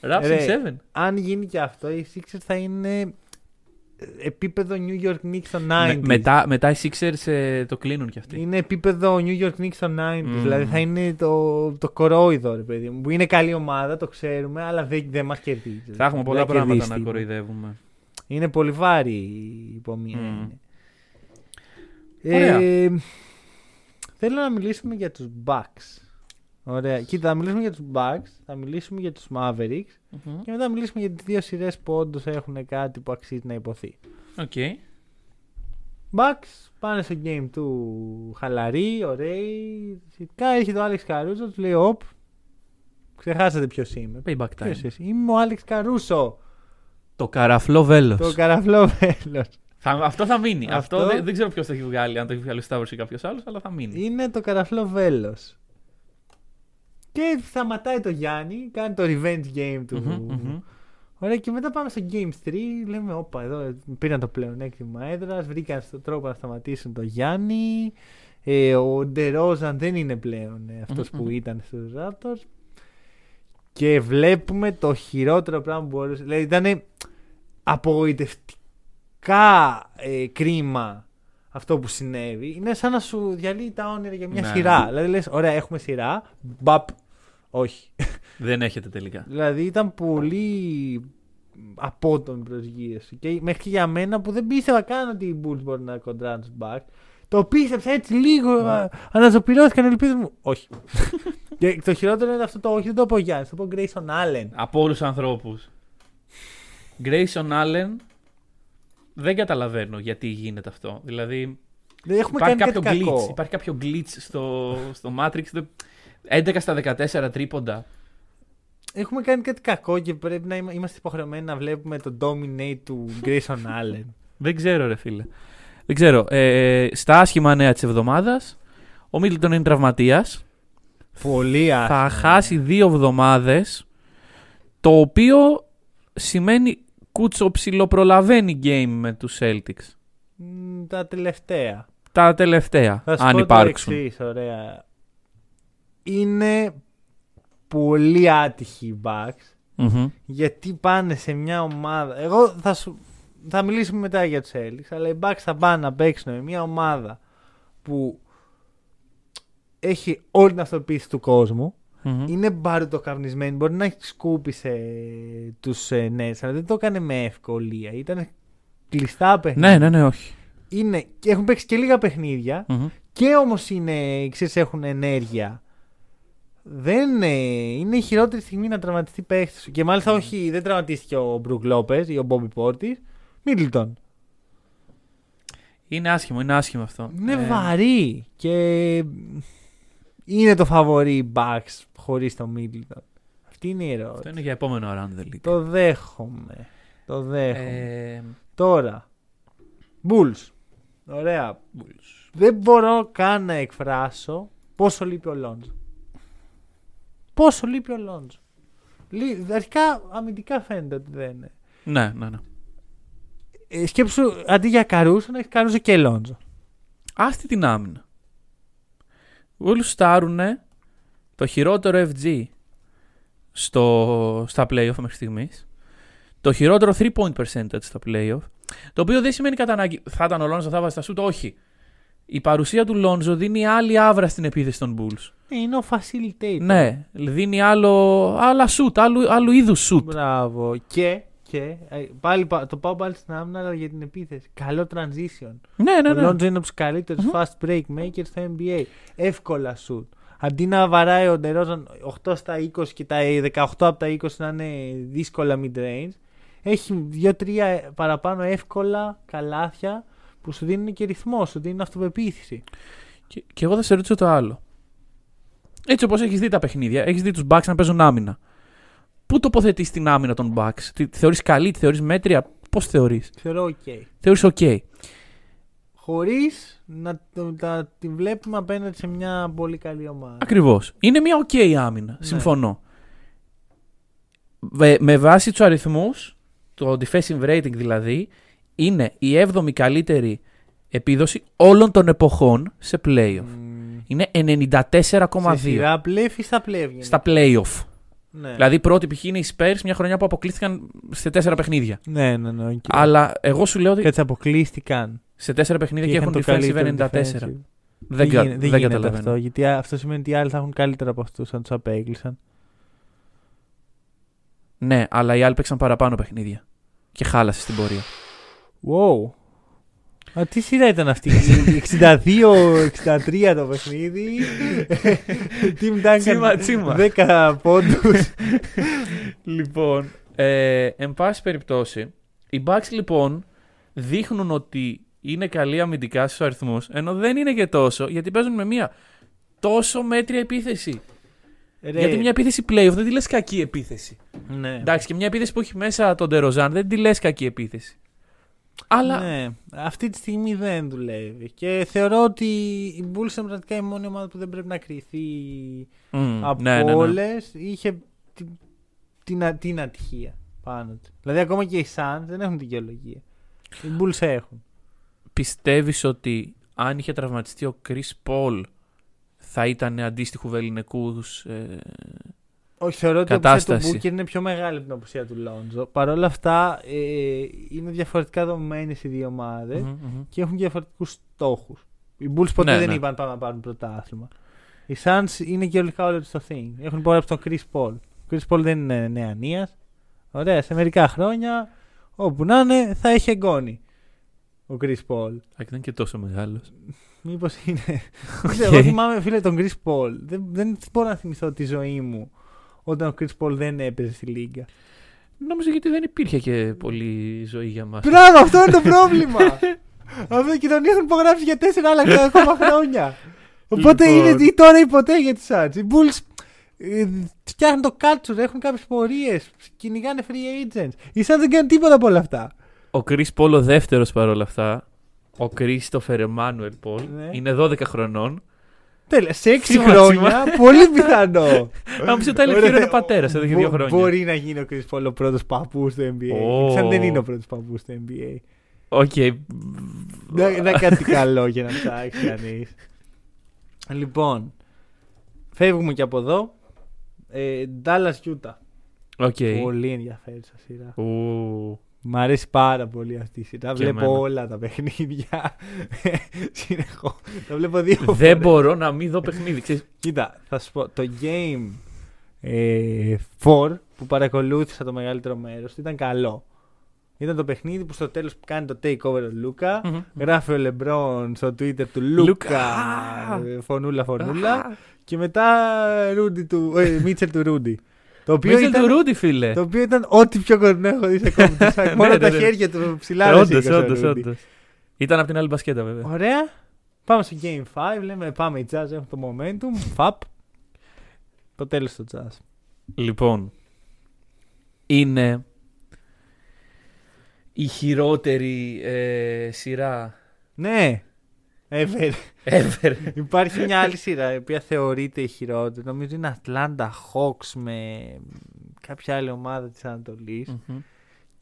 Raps Ρε, 7. Αν γίνει και αυτό, οι Sixers θα είναι επίπεδο New York Knicks στο 90s. Με- μετά, μετά οι Sixers ε, το κλείνουν κι αυτοί. Είναι επίπεδο New York Knicks στο 90s. Μμμ. Δηλαδή θα είναι το, το κορόιδο, ρε παιδί μου. Που είναι καλή ομάδα, το ξέρουμε, αλλά δεν, δεν μας κερδίζει. Θα έχουμε πολλά Δεν πράγματα κερδίζει να τίποτα. κοροϊδεύουμε. Είναι πολύ βαριά η υπομονή. Μμ. είναι. Ωραία. Ε, Θέλω να μιλήσουμε για τους Bucks. Ωραία. Κοίτα, θα μιλήσουμε για τους Bucks, θα μιλήσουμε για τους Mavericks Μμμ. και μετά θα μιλήσουμε για τις δύο σειρές που όντως έχουν κάτι που αξίζει να ειπωθεί. Οκ. Bucks πάνε στο game 2 χαλαροί, ωραίοι. Σχετικά έρχεται ο Άλεξ Καρούσο, τους λέει: Οπ, ξεχάσατε ποιος είμαι. Payback time. Ποιος είσαι, Είμαι ο Άλεξ Καρούσο, Το καραφλό βέλος. το καραφλό βέλος. Αυτό θα μείνει. Αυτό, Αυτό- δεν, δεν ξέρω ποιος το έχει βγάλει, αν το έχει βγάλει ο Σταύρος ή κάποιος άλλος, αλλά θα μείνει. Είναι το καραφλό βέλος. Και σταματάει το Γιάννη, κάνει το revenge game του. Μμμ, μμμ. Ωραία, και μετά πάμε στο Game 3. Λέμε, Όπα, εδώ πήραν το πλεονέκτημα έδρας. Βρήκαν στον τρόπο να σταματήσουν το Γιάννη. Ε, ο Ντερόζαν δεν είναι πλέον ε, αυτός Μμμ, που μμμ. ήταν στους Raptors. Και βλέπουμε το χειρότερο πράγμα που μπορούσε. Δηλαδή ήταν απογοητευτικά ε, κρίμα αυτό που συνέβη. Είναι σαν να σου διαλύει τα όνειρα για μια Ναι. σειρά. Δηλαδή λες, ωραία, έχουμε σειρά. Μπαπ, όχι. Δεν έχετε τελικά. Δηλαδή ήταν πολύ απότομη προσγείωση. Και μέχρι και για μένα που δεν πίστευα καν ότι οι Bulls μπορεί να κοντράρουν τους Bucks. Το πίστεψα έτσι λίγο. α, Αναζωπηρώθηκαν οι ελπίδε μου. Όχι. <laughs> και το χειρότερο είναι αυτό το όχι, δεν το πω Γιάννη, το πω Grayson Allen. Από όλους τους ανθρώπους. Grayson Allen δεν καταλαβαίνω γιατί γίνεται αυτό. Δηλαδή Δεν έχουμε υπάρχει κάνει κάποιο κάτι glitch. κακό. Υπάρχει κάποιο glitch στο, στο Matrix. Δεν- 11 στα 14 τρίποντα. Έχουμε κάνει κάτι κακό και πρέπει να είμα- είμαστε υποχρεωμένοι να βλέπουμε το dominate του Grayson <laughs> Allen. Δεν ξέρω, ρε φίλε. Δεν ξέρω. Ε, στα άσχημα νέα της εβδομάδας, ο Μίλτον είναι τραυματίας. Πολύ άσχημα. Θα χάσει δύο εβδομάδες. Το οποίο σημαίνει κούτσο ψιλοπρολαβαίνει game με τους Celtics. Μ, Τα τελευταία. Τα τελευταία, Θα σου αν πω υπάρξουν. Το εξής, ωραία. Είναι πολύ άτυχοι οι Bucks Μμμ. γιατί πάνε σε μια ομάδα. Εγώ θα, σου... θα μιλήσουμε μετά για τους Celtics, αλλά οι Bucks θα πάνε να παίξουν με μια ομάδα που έχει όλη την αυτοποίηση του κόσμου. Μμμ. Είναι μπαρουτοκαπνισμένη. Μπορεί να έχεις σκούπισε τους ε, Nets, αλλά δεν το έκανε με ευκολία. Ήταν κλειστά παιχνίδια. Ναι, ναι, ναι, όχι. Είναι, και έχουν παίξει και λίγα παιχνίδια Μμμ. και όμως είναι, ξέρεις, έχουν ενέργεια. Δεν ε, είναι η χειρότερη στιγμή να τραυματιστεί παίχτης σου. Και μάλιστα όχι, δεν τραυματίστηκε ο Μπρουκ Λόπες ή ο Μπόμπι Πόρτη. Μίτλτον. Είναι άσχημο, είναι άσχημο αυτό. Είναι Ε, βαρύ και είναι το φαβορή Bucks χωρίς το Μίτλτον. Αυτή είναι η ερώτηση. Αυτό είναι για επόμενο round the league. Το δέχομαι. Το δέχομαι. Ε, Τώρα. Bulls. Ωραία. Bulls. Δεν μπορώ καν να εκφράσω πόσο λείπει ο Λόντζο. Πόσο λείπει ο Λόντζο. Λεί- Αρχικά αμυντικά φαίνεται ότι δεν είναι. Ναι, ναι, ναι. Ε, σκέψου αντί για Καρούσο να έχει Καρούσο και Λόντζο. Άστη την άμυνα. Όλοι στάρουνε το χειρότερο FG στο, στα playoff μέχρι στιγμής. Το χειρότερο 3 point percentage στα playoff. Το οποίο δεν σημαίνει κατά ανάγκη θα ήταν ο Λόνζο, θα βάζει τα σουτ. Όχι. Η παρουσία του Λόνζο δίνει άλλη άβρα στην επίθεση των Bulls. Ε, Είναι ο facilitator. Ναι, δίνει άλλο, άλλα σουτ, άλλου, άλλου είδους σουτ. Μπράβο. Και, και ε, πάλι, πα- το πάω πάλι στην άμυνα αλλά για την επίθεση. Καλό transition. Ναι, ναι, Ο ναι. Λόντζο είναι από τους καλύτερους fast break makers στο NBA. Εύκολα shoot. Αντί να βαράει ο Ντερόζαν 8 στα 20 και τα 18 από τα 20 να είναι δύσκολα mid range, έχει 2-3 παραπάνω εύκολα καλάθια που σου δίνουν και ρυθμό, σου δίνουν αυτοπεποίθηση. Και, και εγώ θα σε ρωτήσω το άλλο. Έτσι όπως έχεις δει τα παιχνίδια, έχεις δει τους Bucks να παίζουν άμυνα. Πού τοποθετείς την άμυνα των Bucks, τη, τη θεωρείς καλή, τη θεωρείς μέτρια, πώς θεωρείς; Θεωρώ ok. Θεωρείς OK. Χωρίς να το- να την βλέπουμε απέναντι σε μια πολύ καλή ομάδα. Ακριβώς. Είναι μια OK άμυνα. Ναι. Συμφωνώ. Με, με βάση τους αριθμούς, το defensive rating δηλαδή, είναι η 7η καλύτερη επίδοση όλων των εποχών σε playoff. Μμμ. Είναι Σε 94,2 σειρά πλέφη στα πλεύγει. στα playoff. Ναι. Δηλαδή, πρώτη π.χ. είναι οι Spurs μια χρονιά που αποκλείστηκαν σε τέσσερα παιχνίδια. ναι, ναι, ναι. οκ. Αλλά εγώ σου λέω ότι Και έτσι αποκλείστηκαν. σε τέσσερα παιχνίδια και είχαν έχουν το καλύτερο defensive 94. defensive. Δεν, κα- γίνεται- δεν γίνεται καταλαβαίνω. αυτό. Γιατί α- αυτό σημαίνει ότι οι άλλοι θα έχουν καλύτερα από αυτούς αν τους απέκλεισαν. Ναι, αλλά οι άλλοι παίξαν παραπάνω παιχνίδια. Και χάλασε στην πορεία. Wow. Α, τι σειρά ήταν αυτή, 62-63 το παιχνίδι. Team Duncan Τσίμα, τσίμα. 10 πόντους. Λοιπόν, ε, εν πάση περιπτώσει, οι Bucks λοιπόν δείχνουν ότι είναι καλοί αμυντικά στους αριθμούς, ενώ δεν είναι και τόσο, γιατί παίζουν με μια τόσο μέτρια επίθεση. Ρε, Γιατί μια επίθεση playoff δεν τη λες κακή επίθεση. ναι. Εντάξει, και μια επίθεση που έχει μέσα τον Τεροζάν δεν τη λες κακή επίθεση. Αλλά Ναι, αυτή τη στιγμή δεν δουλεύει. Και θεωρώ ότι η Bulls είναι πραγματικά η μόνη ομάδα που δεν πρέπει να κρυθεί Μμ, από ναι, ναι, ναι. όλες. Είχε την, την, α- την ατυχία πάνω του. Δηλαδή ακόμα και οι Suns δεν έχουν δικαιολογία. Οι Bulls έχουν. πιστεύεις ότι αν είχε τραυματιστεί ο Chris Paul θα ήταν αντίστοιχου βεληνικούς ε, Όχι, θεωρώ ότι η απουσία Κατάσταση. του Booker είναι πιο μεγάλη από την απουσία του Lonzo. Παρ' όλα αυτά ε, είναι διαφορετικά δομημένες οι δύο ομάδες μμμ, μμμ. και έχουν διαφορετικούς στόχους. Οι Bulls ποτέ Ναι, δεν ναι. είπαν πάμε να πάρουν πρωτάθλημα. Οι Suns είναι και ολικά όλο το thing. Έχουν υπογράψει τον Chris Paul. Ο Chris Paul δεν είναι νεανία. Ωραία, σε μερικά χρόνια όπου να είναι θα έχει εγγόνι. Ο Chris Paul. Α, και δεν είναι και τόσο μεγάλος. Μήπως είναι. <laughs> Οκ. Εγώ θυμάμαι, φίλε, τον Chris Paul. Δεν, δεν μπορώ να θυμηθώ τη ζωή μου όταν ο Chris Paul δεν έπαιζε στη Λίγκα. Νομίζω γιατί δεν υπήρχε και πολύ ζωή για μας. Μπράβο, αυτό είναι το <laughs> πρόβλημα. αυτό και τον έχουν υπογράψει για τέσσερα άλλα ακόμα χρόνια. Οπότε Λοιπόν. είναι ή τώρα ή ποτέ για τους Suns. Οι Bulls ε, φτιάχνουν το culture, έχουν κάποιες πορείες, κυνηγάνε free agents. Οι Suns δεν κάνουν τίποτα από όλα αυτά. Ο Chris Paul ο δεύτερος παρόλα αυτά, ο Christopher Emmanuel Paul, Ναι. είναι 12 χρονών. Τέλεια, σε έξι Τσίμα, χρόνια, πολύ πιθανό. Αν πει ο Tyler Ωραία, Herro είναι πατέρας εδώ και δύο μπο- χρόνια. Μπορεί να γίνει ο Chris Paul ο πρώτος παππούς στο NBA. Ω. Σαν δεν είναι ο πρώτος παππούς στο NBA. Οκ. Δεν είναι κάτι καλό για να ψάξει κανείς. Λοιπόν, φεύγουμε και από εδώ. Ε, Dallas Utah. Οκ. Πολύ ενδιαφέρουσα σειρά. Ου. Μ' αρέσει πάρα πολύ αυτή η σειρά. Και βλέπω εμένα. όλα τα παιχνίδια. <laughs> Συνεχώς. Τα βλέπω δύο Δεν φορές. μπορώ να μην δω παιχνίδι. Ξέρεις, Κοίτα, θα σου πω. Το game ε, 4 που παρακολούθησα το μεγαλύτερο μέρος ήταν καλό. Ήταν το παιχνίδι που στο τέλος κάνει το takeover ο Λούκα. Μμμ. Γράφει ο Λεμπρόν στο Twitter του Λούκα. Λούκα. ε, Φωνούλα, φωνούλα. Α, και μετά Ρούντι του, ε, Μίτσελ του Ρούντι. Το οποίο, Μίτσελ ήταν, του Ρούντι, φίλε. το οποίο ήταν ό,τι πιο κορνό έχω δει σε κόμμα. <laughs> Ναι, Μόνο ναι, τα ναι. χέρια του ψηλά δεν Όντως, σήκωσε ο όντως, Ρούντι. όντως. Ήταν από την άλλη μπασκέτα, βέβαια. Ωραία. Πάμε στο Game 5. Λέμε πάμε οι Jazz έχουν το momentum. Φαπ. Το τέλος του Jazz. Λοιπόν, είναι η χειρότερη ε, σειρά Ναι. Ever. ever. Υπάρχει μια άλλη σειρά η οποία θεωρείται η χειρότερη. Νομίζω είναι Atlanta Hawks με κάποια άλλη ομάδα της Ανατολής. Μμμ.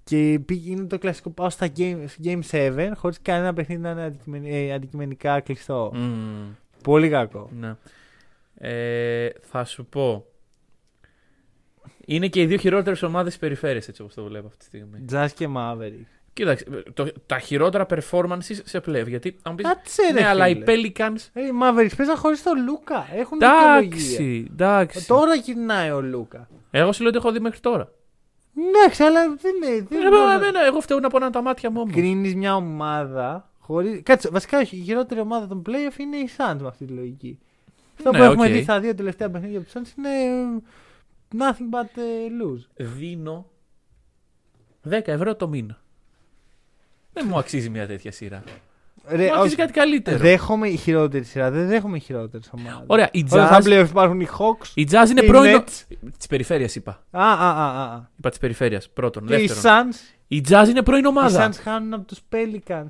Και πήγε- είναι το κλασικό πάω στα Game, game 7 χωρίς κανένα παιχνίδι να είναι αντικειμεν- ε, αντικειμενικά κλειστό. Μμμ. Πολύ κακό. Ναι. Ε, θα σου πω. Είναι και οι δύο χειρότερες ομάδες της περιφέρειας, έτσι όπως το βλέπω αυτή τη στιγμή. Jazz και Maverick. Κοίταξε, το, τα χειρότερα performances σε πλεύρ. Γιατί αν πεις, Κάτσε ρε ναι, αλλά οι φίλε. Pelicans. Ε, Οι Mavericks παίζαν χωρίς τον Λούκα. Έχουν δικαιολογία. Εντάξει, εντάξει. Τώρα γυρνάει ο Λούκα. Εγώ σου λέω ότι έχω δει μέχρι τώρα. Εντάξει, αλλά δεν είναι. Δεν Ε, μπορώ να- εμένα, εγώ φταίω να πονάνε τα μάτια μου. όμως. κρίνεις μια ομάδα χωρίς. Κάτσε, βασικά όχι, η χειρότερη ομάδα των playoff είναι οι Suns με αυτή τη λογική. Αυτό Ναι, που έχουμε οκ. δει στα δύο τελευταία παιχνίδια από τους Suns είναι ε, nothing but ε, lose. Δίνω 10 ευρώ το μήνα. Δεν μου αξίζει μια τέτοια σειρά. Ρε, Μου αξίζει όχι, κάτι καλύτερο. δέχομαι η χειρότερη σειρά, δεν δέχομαι οι χειρότερε ομάδε. Ωραία, οι Όταν στα Jazz, playoff υπάρχουν οι Hawks. οι Jazz είναι οι πρώην. Nets. Της περιφέρειας είπα. Α, α, α, α, α. Είπα της περιφέρειας πρώτον. Και οι Δεύτερον. Suns. Οι Jazz είναι πρώην Οι ομάδα. Suns χάνουν από τους Pelicans.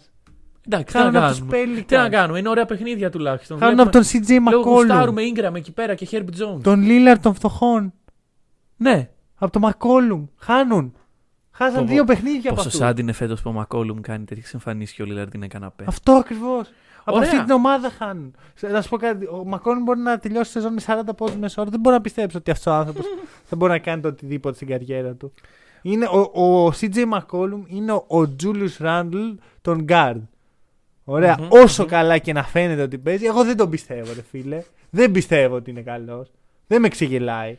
Εντάξει, τι να Χάνουν από τους κάνουμε. Τι να Pelicans. κάνουμε, είναι ωραία παιχνίδια τουλάχιστον. Χάνουν από τον CJ Λόγω McCollum. γουστάρουμε Ingram εκεί πέρα και Herb Jones. Τον Lillard των φτωχών. Ναι. Από τον McCollum. Χάνουν. Χάσαν Πω, δύο παιχνίδια από Πόσο αυτούς. σάντ είναι φέτος που ο Μακόλουμ κάνει τέτοιε εμφανίσει και ο Λίλαρντ είναι καναπέ. Αυτό ακριβώς. Από Ωραία. αυτή την ομάδα χάνουν. Σε- Να σου πω κάτι. Ο Μακόνι μπορεί να τελειώσει τη σεζόν με 40 πόντους μέσα ώρας. Δεν μπορώ να πιστέψω ότι αυτός ο άνθρωπος <laughs> θα μπορεί να κάνει το οτιδήποτε στην καριέρα του. Είναι ο, ο CJ McCollum είναι ο, ο Julius Randle των guard. Ωραία. Μμμ, Όσο μμμ. καλά και να φαίνεται ότι παίζει, εγώ δεν τον πιστεύω, ρε φίλε. Δεν πιστεύω ότι είναι καλός. Δεν με ξεγελάει.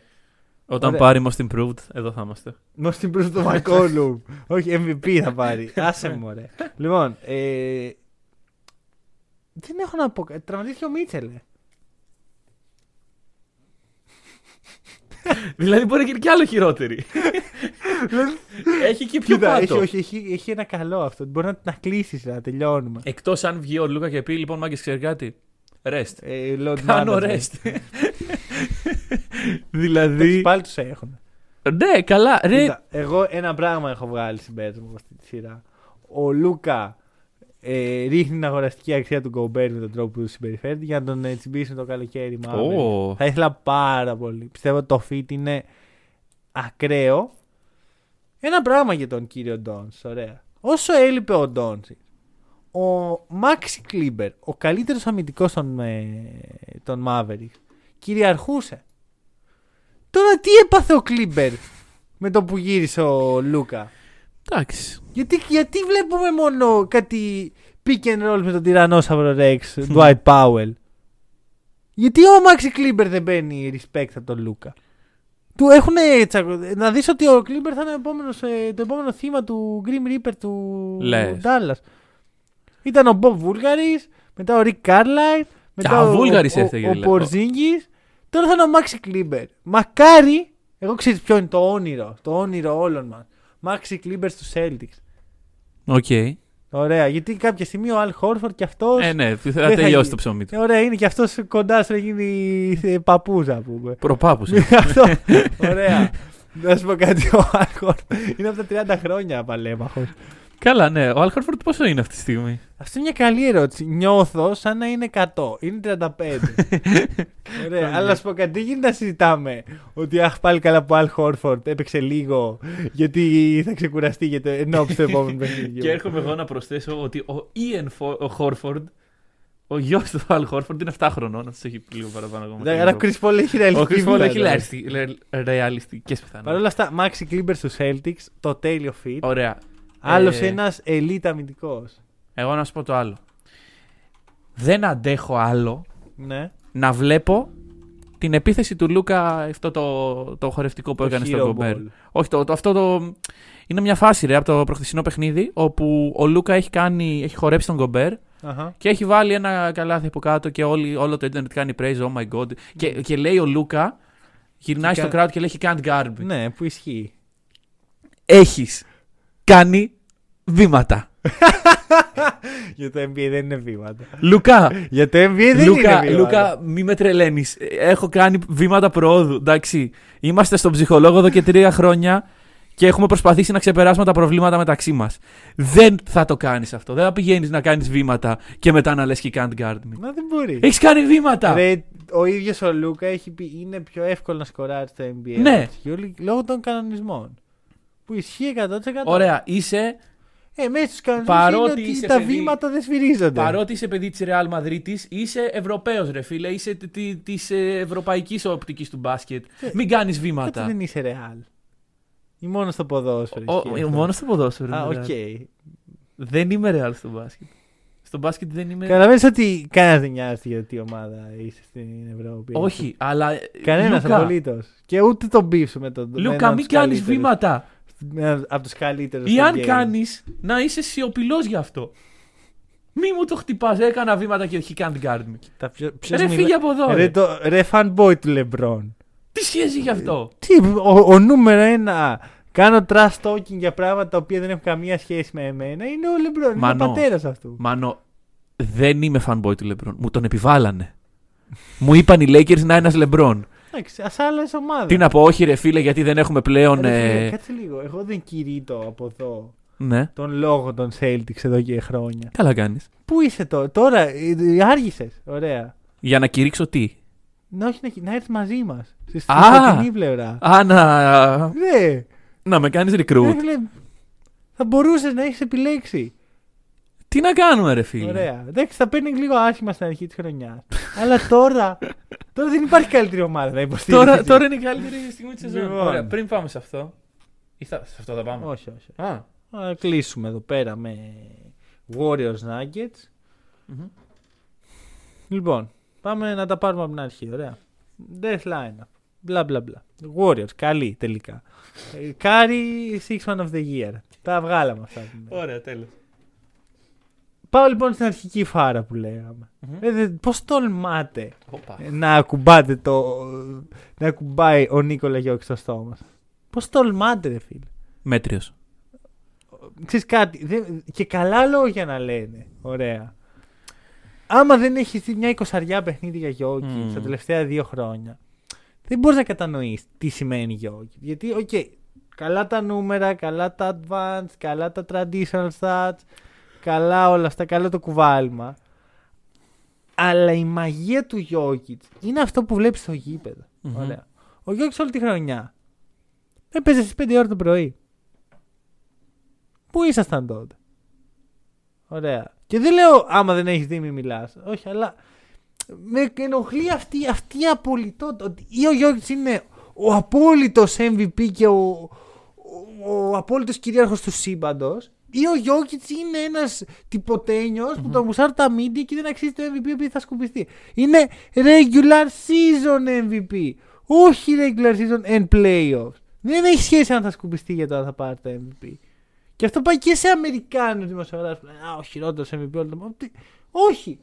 Όταν Ωραία. πάρει most improved, εδώ θα είμαστε. Μω την προς το McCollum. Όχι, MVP θα πάρει. <laughs> Άσε μου, ρε. λοιπόν, ε, Δεν έχω να πω. κάτι. Τραυματίστηκε ο Μίτσελ. ε. <laughs> δηλαδή μπορεί να γίνει κι άλλο χειρότερη. <laughs> έχει και πιο Κοίτα, έχει, κάτω. όχι, έχει, έχει ένα καλό αυτό. Μπορεί να, να κλείσει να τελειώνουμε. Εκτός αν βγει ο Λούκα και πει: Λοιπόν, μάγκες, ξέρεις κάτι; Rest. Ε, load Κάνω management. rest. Δηλαδή. Πάλι τους έχουν. Ναι, καλά. Ρε, Κοίτα, εγώ ένα πράγμα έχω βγάλει συμπέρασμα από αυτή τη σειρά. Ο Λούκα ε, ρίχνει την αγοραστική αξία του Γκομπέρ με τον τρόπο που συμπεριφέρεται για να τον ε, τσιμπήσει το καλοκαίρι μάλλον. Ω. Θα ήθελα πάρα πολύ. Πιστεύω ότι το fit είναι ακραίο. Ένα πράγμα για τον κύριο Ντόνς. Ωραία. Όσο έλειπε ο Ντόντσι, ο Μάξι Κλίμπερ, ο καλύτερος αμυντικός των, ε, των Mavericks, κυριαρχούσε. Τώρα τι έπαθε ο Κλίμπερ με το που γύρισε ο Λούκα; εντάξει. Γιατί, γιατί βλέπουμε μόνο κάτι pick and roll με τον τυρανόσαυρο Rex, Dwight Powell; Γιατί ο Μάξι Κλίμπερ δεν παίρνει respect από τον Λούκα; Του έχουν τσακω... Να δεις ότι ο Κλίμπερ θα είναι ο επόμενος, ε, το επόμενο θύμα του Grim Reaper του Λες. Dallas. Ήταν ο Bob Βούλγαρης, μετά ο Rick Carlisle, μετά ο ο, Βούλγαρης ο, ήρθε, ο, κύριε ο Porzingis. Τώρα θα είναι ο Μάξι Κλίμπερ. Μακάρι, εγώ ξέρεις ποιο είναι το όνειρο, το όνειρο όλων μας. Μάξι Κλίμπερ στους Celtics. OK. Ωραία, γιατί κάποια στιγμή ο Αλ Χόρφορντ και αυτός. Ε, ναι, θα θα τελειώσει γίνει. το ψωμί του. Ωραία, είναι και αυτός κοντά στο να γίνει παππούζα, ας πούμε. Προπάππους. αυτό. Ωραία. Να σου πω κάτι, ο Αλ Χόρφορντ είναι από τα 30 χρόνια παλέμαχο. Καλά, ναι. Ο Αλχόρφορντ πόσο είναι αυτή τη στιγμή; Αυτή είναι μια καλή ερώτηση. Νιώθω σαν να είναι 100. Είναι 35. <laughs> Ωραία, αλλά να σου πω κάτι, δεν γίνεται να συζητάμε ότι αχ πάλι καλά που ο Αλ Χόρφορντ έπαιξε λίγο γιατί θα ξεκουραστεί για το ενόψει του επόμενου <laughs> παιχνιδιού. Και έρχομαι εγώ να προσθέσω ότι ο Ιεν Χόρφορντ, ο γιος του Αλ Χόρφορντ, είναι 7 χρονών. Αυτό έχει λίγο παραπάνω ακόμα. Ναι, Άρα ο Chris Paul έχει ρεαλιστική Ο Chris Paul βούλα, έχει δηλαδή. ρεαλιστικές Παρ' πιθανότητε. όλα αυτά, Maxi Kleber στους Celtics, το τέλειο fit. Ωραία. Άλλος Ε, ένας elite αμυντικός. Εγώ να σου πω το άλλο. Δεν αντέχω άλλο Ναι. να βλέπω την επίθεση του Λούκα, αυτό το, το χορευτικό που Το έκανε hero στον Κομπέρ. ball. Όχι, το, το, αυτό το. Είναι μια φάση ρε, από το προχθεσινό παιχνίδι όπου ο Λούκα έχει, κάνει, έχει χορέψει τον Κομπέρ Αχα. και έχει βάλει ένα καλάθι από κάτω και όλη, όλο το Ιντερνετ κάνει praise, oh my god. Και, και λέει ο Λούκα, γυρνάει Και στο κα- crowd και λέει he can't guard me. Ναι, που ισχύει. Έχεις κάνει βήματα. <laughs> Για το NBA δεν είναι βήματα. Λούκα, Για το NBA δεν Λούκα, είναι βήματα. Λούκα, μη με τρελαίνεις. Έχω κάνει βήματα προόδου. Εντάξει. Είμαστε στον ψυχολόγο εδώ και τρία χρόνια και έχουμε προσπαθήσει να ξεπεράσουμε τα προβλήματα μεταξύ μας. Δεν θα το κάνεις αυτό. Δεν θα πηγαίνεις να κάνεις βήματα και μετά να λες he can't guard me. Μα δεν μπορεί. Έχεις κάνει βήματα. Ρε, ο ίδιος ο Λούκα έχει πει είναι πιο εύκολο να σκοράρει στο NBA. Ναι. Και όλοι- Λόγω των κανονισμών. Που ισχύει 100%. Ωραία, είσαι Ε, μέσα στους κανονισμούς Παρότι είναι ότι είσαι τα παιδί- βήματα δεν σφυρίζονται. παρότι είσαι παιδί της Real Madrid, είσαι Ευρωπαίος, ρε φίλε. Είσαι τη ευρωπαϊκής οπτικής του μπάσκετ. Ε, Μην κάνεις Κάτσε βήματα. δεν είσαι ρεάλ. Ή μόνο στο ποδόσφαιρο. Ο- ισχύει αυτό. Μόνο στο ποδόσφαιρο. Α, είναι οκ. real. Δεν είμαι real στο μπάσκετ. Στο μπάσκετ δεν είμαι. Καταλαβαίνεις ότι κανένας δεν νοιάζεται για τι ομάδα είσαι στην Ευρώπη. Όχι, αλλά. Κανένας Λούκα, απολύτως. Και ούτε τον beef σου με τον. με Λούκα, έναν μην από τους κάνεις καλύτερους. βήματα. Με έναν Από τους καλύτερους. Ή αν κάνεις, να είσαι σιωπηλός γι' αυτό. Μη μου το χτυπάς. Έκανα βήματα και he can't guard me. Ρε φύγε από εδώ. Ρε, Ρε. το, ρε fanboy του Λεμπρόν. Τι σχέση γι' αυτό; Τι, ο, ο νούμερο ένα. Κάνω trash talking για πράγματα τα οποία δεν έχουν καμία σχέση με εμένα. Είναι ο Λεμπρόν. Είναι ο Μανώ. πατέρας αυτού. Μάνο, δεν είμαι fanboy του LeBron. Μου τον επιβάλανε. μου είπαν οι Lakers να είναι ένας LeBron. Εντάξει, ας άλλες ομάδα. Τι να πω, όχι ρε φίλε, γιατί δεν έχουμε πλέον. Ρε φίλε, ε, Κάτσε λίγο. Εγώ δεν κηρύττω από εδώ Ναι, τον λόγο των Celtics εδώ και χρόνια. καλά κάνεις; Πού είσαι τώρα, τώρα άργησες. Ωραία. Για να κηρύξω τι; Να, όχι, να, να έρθεις μαζί μας. Στη Α! σκοτεινή πλευρά. Α, να, Ναι. να με κάνεις Ρε recruit. φίλε, θα μπορούσες να έχεις επιλέξει. Τι να κάνουμε, ρε φίλε; Ωραία. Εντάξει, θα παίρνεις λίγο άσχημα στην αρχή της χρονιάς. <laughs> Αλλά τώρα. Τώρα δεν υπάρχει καλύτερη ομάδα να υποστηρίξει. Τώρα, τώρα είναι η καλύτερη στιγμή της σεζόν. Λοιπόν. Ωραία, πριν πάμε σε αυτό. Ή θα, σε αυτό θα πάμε; Όχι, όχι. Α, Θα κλείσουμε εδώ πέρα με Warriors Nuggets. μμμ. Λοιπόν, πάμε να τα πάρουμε από την αρχή. Ωραία. Death lineup. Μπλα μπλα μπλα. Warriors, καλή τελικά. Ε, Κάρι, Sixth Man of the Year. Τα βγάλαμε αυτά. Ωραία, τέλος. Πάω λοιπόν στην αρχική φάρα που λέγαμε. Μμμ. Ε, δε- πώς τολμάτε Οπα. ε, να ακουμπάτε το. να ακουμπάει ο Νίκολα Γιόκιτς στο στόμα σας; Πώς τολμάτε, ρε φίλε; Μέτριος. Ξέρεις κάτι, δεν- και καλά λόγια να λένε. Ωραία. Άμα δεν έχεις δει μια εικοσαριά παιχνίδια για Γιόκιτς Μμμ. στα τελευταία δύο χρόνια, δεν μπορείς να κατανοήσεις τι σημαίνει Γιόκιτς. Γιατί, οκ, καλά τα νούμερα, καλά τα advanced, καλά τα traditional stats, καλά όλα αυτά, καλά το κουβάλημα. Αλλά η μαγεία του Γιόκιτς είναι αυτό που βλέπεις στο γήπεδο. Μμμ. Ωραία. Ο Γιόκιτς όλη τη χρονιά έπαιζε στις 5 ώρα το πρωί. Πού ήσασταν τότε; Ωραία. Και δεν λέω άμα δεν έχεις δει μη μιλάς. Όχι, αλλά με ενοχλεί αυτή, αυτή η απολυτότητα. Ότι ή ο Γιώργης είναι ο απόλυτος MVP και ο, ο, ο απόλυτος κυρίαρχος του σύμπαντος. Ή ο Γιώργης είναι ένας τυποτένιος που τον γουσάρουν τα media και δεν αξίζει το MVP επειδή θα σκουπιστεί. Είναι regular season MVP. Όχι regular season and playoffs. Δεν έχει σχέση αν θα σκουπιστεί για το αν θα πάρει το MVP. Και αυτό πάει και σε Αμερικάνους δημοσιογράφους. που λένε, Α, ο χειρότερος MVP όλων των Τι- Όχι.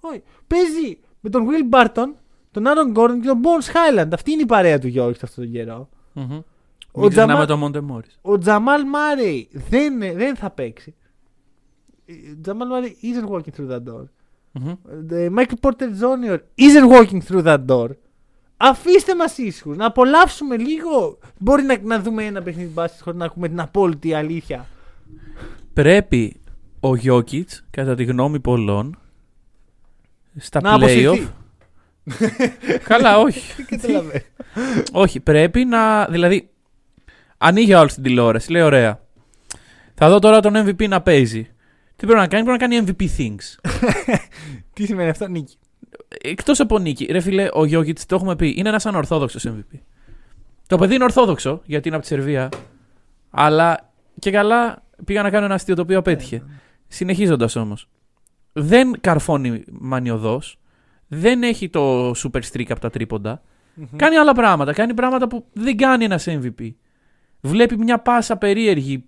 Όχι. Παίζει με τον Will Barton, τον Aaron Gordon και τον Bones Highland. Αυτή είναι η παρέα του Γιώργη αυτόν τον καιρό. Μμμ. Ο Μην ξεχνάμε Τζαμάλ- το Μόντε Μόρις. Ο Τζαμάλ Μάρεϊ δεν, δεν θα παίξει. Ο Τζαμάλ Μάρεϊ isn't walking through that door. Μμμ. The Michael Porter Jr. isn't walking through that door. Αφήστε μας ήσυχους, να απολαύσουμε λίγο. Μπορεί να, να δούμε ένα παιχνίδι μπάσκετ χωρίς να ακούμε την απόλυτη αλήθεια. Πρέπει ο Γιώκητς, κατά τη γνώμη πολλών, στα να playoff. αποσυρθεί. <laughs> Καλά, όχι. Δεν καταλαβαίνω. όχι, πρέπει να. Δηλαδή, ανοίγει ο άλλο την τηλεόραση, λέει: Ωραία. Θα δω τώρα τον MVP να παίζει. Τι πρέπει να κάνει, πρέπει να κάνει MVP things. <laughs> Τι σημαίνει αυτό, νίκη; Εκτός από νίκη, ρε φίλε, ο Γιώκητ, το έχουμε πει, είναι ένας ανορθόδοξος MVP. Το παιδί είναι ορθόδοξο, γιατί είναι από τη Σερβία. Αλλά και καλά πήγα να κάνω ένα αστείο το οποίο απέτυχε. Συνεχίζοντας όμως. Δεν καρφώνει μανιωδώς. Δεν έχει το super streak από τα τρίποντα. Κάνει άλλα πράγματα. Κάνει πράγματα που δεν κάνει ένας MVP. Βλέπει μια πάσα περίεργη.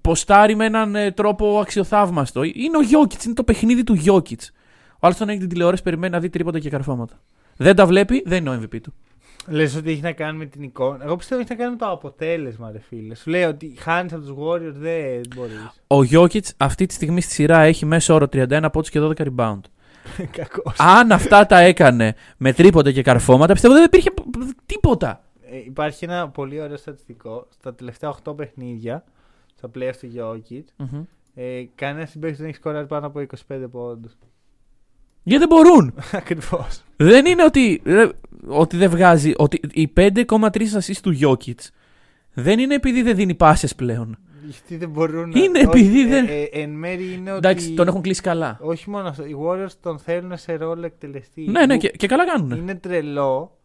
Ποστάρει με έναν ε, τρόπο αξιοθαύμαστο. Είναι ο Γιώκητς, είναι το παιχνίδι του Γιώκητς. Ο άλλος τον έχει την τηλεόραση, περιμένει να δει τρίποντα και καρφώματα. Δεν τα βλέπει, δεν είναι ο MVP του. Λες ότι έχει να κάνει με την εικόνα. Εγώ πιστεύω ότι έχει να κάνει με το αποτέλεσμα, ρε φίλε. Σου λέει ότι χάνεις από τους Warriors, δεν μπορείς. Ο Γιώκητς αυτή τη στιγμή στη σειρά έχει μέσο όρο 31 πόντους και 12 rebound. <laughs> Κακός. Αν αυτά τα έκανε με τρίποντα και καρφώματα, πιστεύω δεν υπήρχε τίποτα. Ε, υπάρχει ένα πολύ ωραίο στατιστικό. Στα τελευταία 8 παιχνίδια, στα playoffs του Jokic, Μμμ. ε, κανένα συμπαίκτη δεν έχει σκοράρει πάνω από 25 πόντους. Γιατί δεν μπορούν. <laughs> Ακριβώς. Δεν είναι ότι, ρε, ότι δεν βγάζει. Ότι οι 5,3 assist του Jokic δεν είναι επειδή δεν δίνει πάσες πλέον. Γιατί δεν μπορούν Είναι όχι, επειδή ε, δεν- Ε, εν μέρει είναι Εντάξει, ότι. τον έχουν κλείσει καλά. Όχι μόνο αυτό. Οι Warriors τον θέλουν σε ρόλο εκτελεστή. Ναι, ναι, Που και, και καλά κάνουν. Είναι τρελό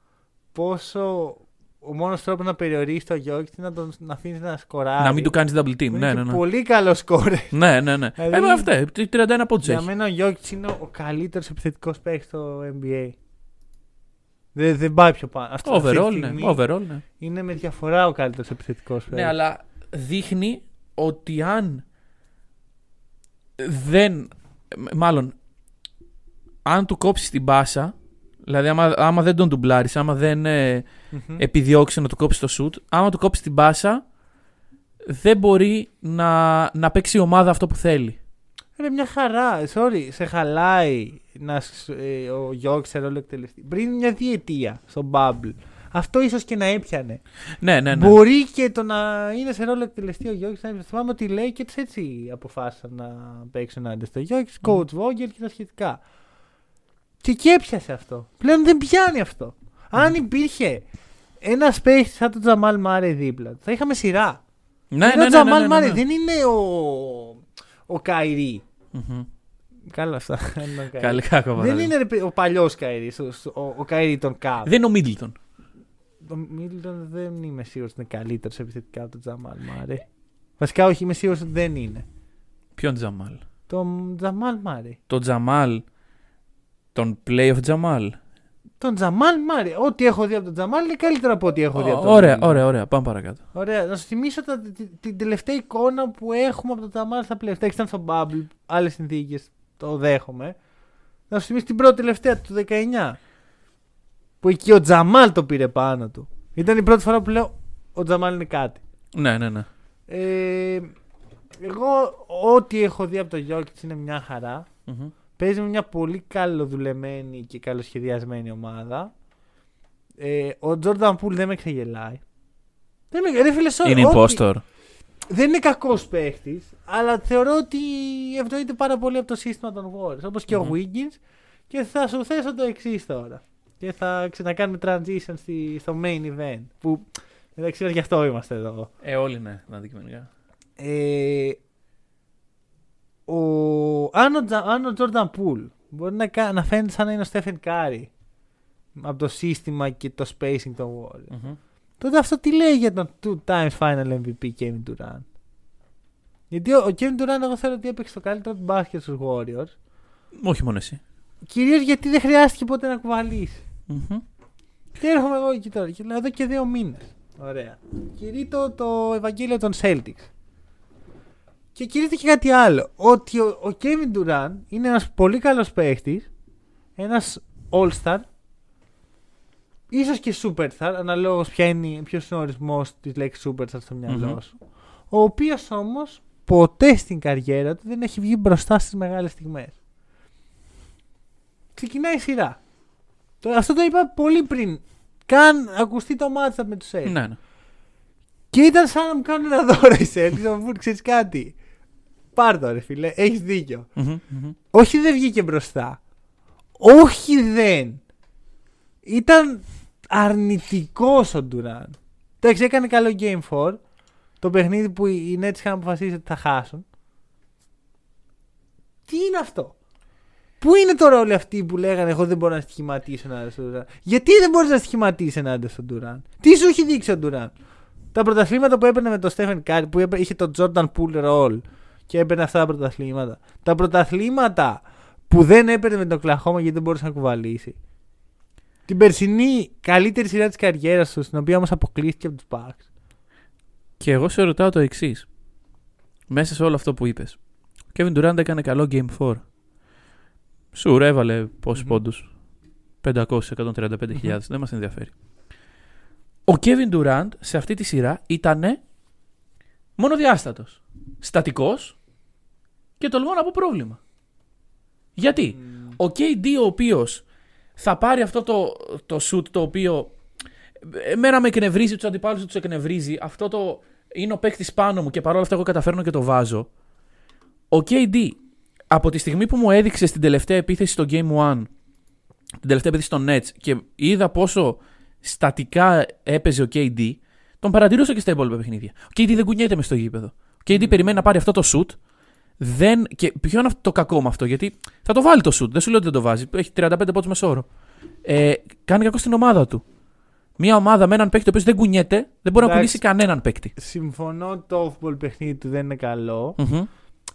πόσο. Ο μόνος τρόπος να περιορίσει το Jokic είναι να τον να αφήνεις να σκοράρει. Να μην του κάνεις double team. Που Ναι, είναι ναι, και ναι. Πολύ καλός σκόρε. Ναι, ναι, ναι. Δηλαδή- Ε, με αυτά. 31 πόντους Για έχει. μένα ο Jokic είναι ο καλύτερος επιθετικός παίκτης στο NBA. Δεν, δεν πάει πιο πάνω. Αυτό, αυτή τη Overall, ναι. στιγμή Overall, ναι. Είναι με διαφορά ο καλύτερος επιθετικός παίκτης. Ναι, αλλά δείχνει ότι αν δεν. Μάλλον, αν του κόψεις την πάσα, δηλαδή άμα, άμα δεν τον ντουμπλάρεις, άμα δεν ε, Μμμ. επιδιώξει να του κόψεις το σουτ, άμα του κόψεις την πάσα, δεν μπορεί να, να παίξει η ομάδα αυτό που θέλει. Είναι μια χαρά. Sorry, σε χαλάει να, σ- ε, ο Γιώργης σε ρόλο εκτελεστή. Πριν μια διετία στο Bubble. Αυτό ίσως και να έπιανε. Ναι, ναι, ναι. Μπορεί και το να είναι σε ρόλο εκτελεστή ο Γιώργης να έπιανε. Θυμάμαι ότι οι Lakers έτσι αποφάσισαν να παίξουν άντε στο Γιώργης, coach Vogel και τα σχετικά. Και εκεί έπιασε αυτό. Πλέον δεν πιάνει αυτό. Αν υπήρχε ένα παίχτη σαν τον Τζαμάλ Μάρε δίπλα του, θα είχαμε σειρά. Ναι, Ενώ ναι, ο ναι, ναι, Τζαμάλ ναι, Μάρε ναι. δεν είναι ο, ο Καϊρή. Μμμ. Καλά αυτά. <laughs> δεν είναι ο Καϊρή. Καλή κακό Δεν παράδειγμα. είναι ρε παι- ο παλιός Καϊρή, ο, ο, ο Καϊρή των Καβ. Δεν είναι ο Μίτλτον. Ο Μίλτον δεν είμαι σίγουρος ότι είναι καλύτερος επιθετικά από τον Τζαμάλ Μάρε. Βασικά, όχι, είμαι σίγουρος ότι δεν είναι. Ποιον Τζαμάλ; Το Τζαμάλ Μάρε. Το Τζαμάλ. Τον playoff Τζαμάλ. τον Τζαμάλ Μάρι. Ό,τι έχω δει από τον Τζαμάλ είναι καλύτερο από ό,τι έχω δει από τον Ωραία, Μάρι. ωραία, ωραία. Πάμε παρακάτω. Ωραία. Να σου θυμίσω τα, τη- την τελευταία εικόνα που έχουμε από τον Τζαμάλ στα πλευρά. Ήταν στο Bubble, άλλες συνθήκες. Το δέχομαι. Να σου θυμίσω την πρώτη τελευταία του 19. Που εκεί ο Τζαμάλ το πήρε πάνω του. Ήταν η πρώτη φορά που λέω ο Τζαμάλ είναι κάτι. Ναι, ναι, ναι. Ε, εγώ ό,τι έχω δει από το Jokic είναι μια χαρά. Μμμ. Παίζει με μια πολύ καλοδουλεμένη και καλοσχεδιασμένη ομάδα. Ε, ο Τζόρνταν Πούλ δεν με ξεγελάει. Δεν με, ρε φίλε, sorry, Είναι ό,τι- impostor. Δεν είναι κακός παίχτη, αλλά θεωρώ ότι ευνοείται πάρα πολύ από το σύστημα των Warriors. Όπως και Μμμ. ο Wiggins. Και θα σου θέσω το εξής τώρα. Και θα ξανακάνουμε transition στη, στο main event. Που μεταξύ μας γι' αυτό είμαστε εδώ. Ε, όλοι ναι, αντικειμενικά. Ε, ο, αν, ο, Τζα- αν ο Jordan Poole μπορεί να, κα- να φαίνεται σαν να είναι ο Stephen Curry από το σύστημα και το spacing των Warriors, Μμμ. τότε αυτό τι λέει για τον two times final MVP Kevin Durant; Γιατί ο, ο Kevin Durant εγώ θέλω ότι έπαιξε το καλύτερο του μπάσκετ στους Warriors Όχι μόνο εσύ. κυρίως γιατί δεν χρειάστηκε ποτέ να κουβαλήσει. Μμμ. Και έρχομαι εγώ εκεί τώρα και λέω εδώ και δύο μήνες. Ωραία. Κηρύττω το Ευαγγέλιο των Celtics. Και κηρύττω και κάτι άλλο. Ότι ο, ο Kevin Durant είναι ένας πολύ καλός παίχτης. Ένας All-Star. ίσως και Superstar, αναλόγως ποια είναι, ποιος είναι ο ορισμός της λέξης Superstar στο μυαλό Μμμ. σου. Ο οποίος όμως ποτέ στην καριέρα του δεν έχει βγει μπροστά στις μεγάλες στιγμές. Ξεκινάει η σειρά. Το, αυτό το είπα πολύ πριν. Καν ακουστεί το μάτσα με τους Celtics. Ναι, ναι. Και ήταν σαν να μου κάνουν ένα δώρο οι Celtics. Να μου πούν, ξέρεις κάτι. Πάρ' το ρε φίλε, έχεις δίκιο. Μμμ, μμμ. Όχι δεν βγήκε μπροστά. Όχι δεν. Ήταν αρνητικός ο Ντουράν. Εντάξει, έκανε καλό Game 4. Το παιχνίδι που οι Nets είχαν αποφασίσει ότι θα χάσουν. Τι είναι αυτό; Πού είναι τώρα όλοι αυτοί που λέγανε Εγώ δεν μπορώ να στοιχηματίσω ενάντια στον Ντουράν. Γιατί δεν μπορείς να στοιχηματίσεις ενάντια στον Ντουράν; Τι σου έχει δείξει ο Ντουράν; Τα πρωταθλήματα που έπαιρνε με τον Στέφεν Κάρι, που έπαι- είχε τον Jordan Poole και έπαιρνε αυτά τα πρωταθλήματα. Τα πρωταθλήματα που δεν έπαιρνε με την Οκλαχόμα γιατί δεν μπορούσε να κουβαλήσει. Την περσινή καλύτερη σειρά της καριέρας τους, στην οποία όμως αποκλείστηκε από τους Bucks. Και εγώ σε ρωτάω το εξής. Μέσα σε όλο αυτό που είπες. Ο Kevin Durant έκανε καλό Game 4. Sure, έβαλε πόσους Μμμ. πόντους; 500-135.000. Δεν μας ενδιαφέρει. Ο Kevin Durant σε αυτή τη σειρά ήταν μονοδιάστατος. Στατικός και τολμώ να πω πρόβλημα. Γιατί; Ο KD ο οποίος θα πάρει αυτό το, το shoot το οποίο εμένα με εκνευρίζει, τους αντιπάλους τους εκνευρίζει. Αυτό το είναι ο παίκτης πάνω μου και παρόλα αυτά εγώ καταφέρνω και το βάζω. Ο KD από τη στιγμή που μου έδειξε στην τελευταία επίθεση στο Game 1, την τελευταία επίθεση στο Nets και είδα πόσο στατικά έπαιζε ο KD, τον παρατηρούσα και στα υπόλοιπα παιχνίδια. Ο KD δεν κουνιέται μες στο γήπεδο. Ο KD περιμένει να πάρει αυτό το shoot. Δεν... Και ποιο είναι αυτό το κακό με αυτό, γιατί θα το βάλει το shoot. Δεν σου λέω ότι δεν το βάζει. Έχει 35 πόντους μεσόωρο. Ε, κάνει κακό στην ομάδα του. Μια ομάδα με έναν παίκτη ο οποίος δεν κουνιέται, δεν μπορεί να Εντάξει. κουνήσει κανέναν παίκτη. Συμφωνώ το off-ball παιχνίδι του δεν είναι καλό. Μμμ.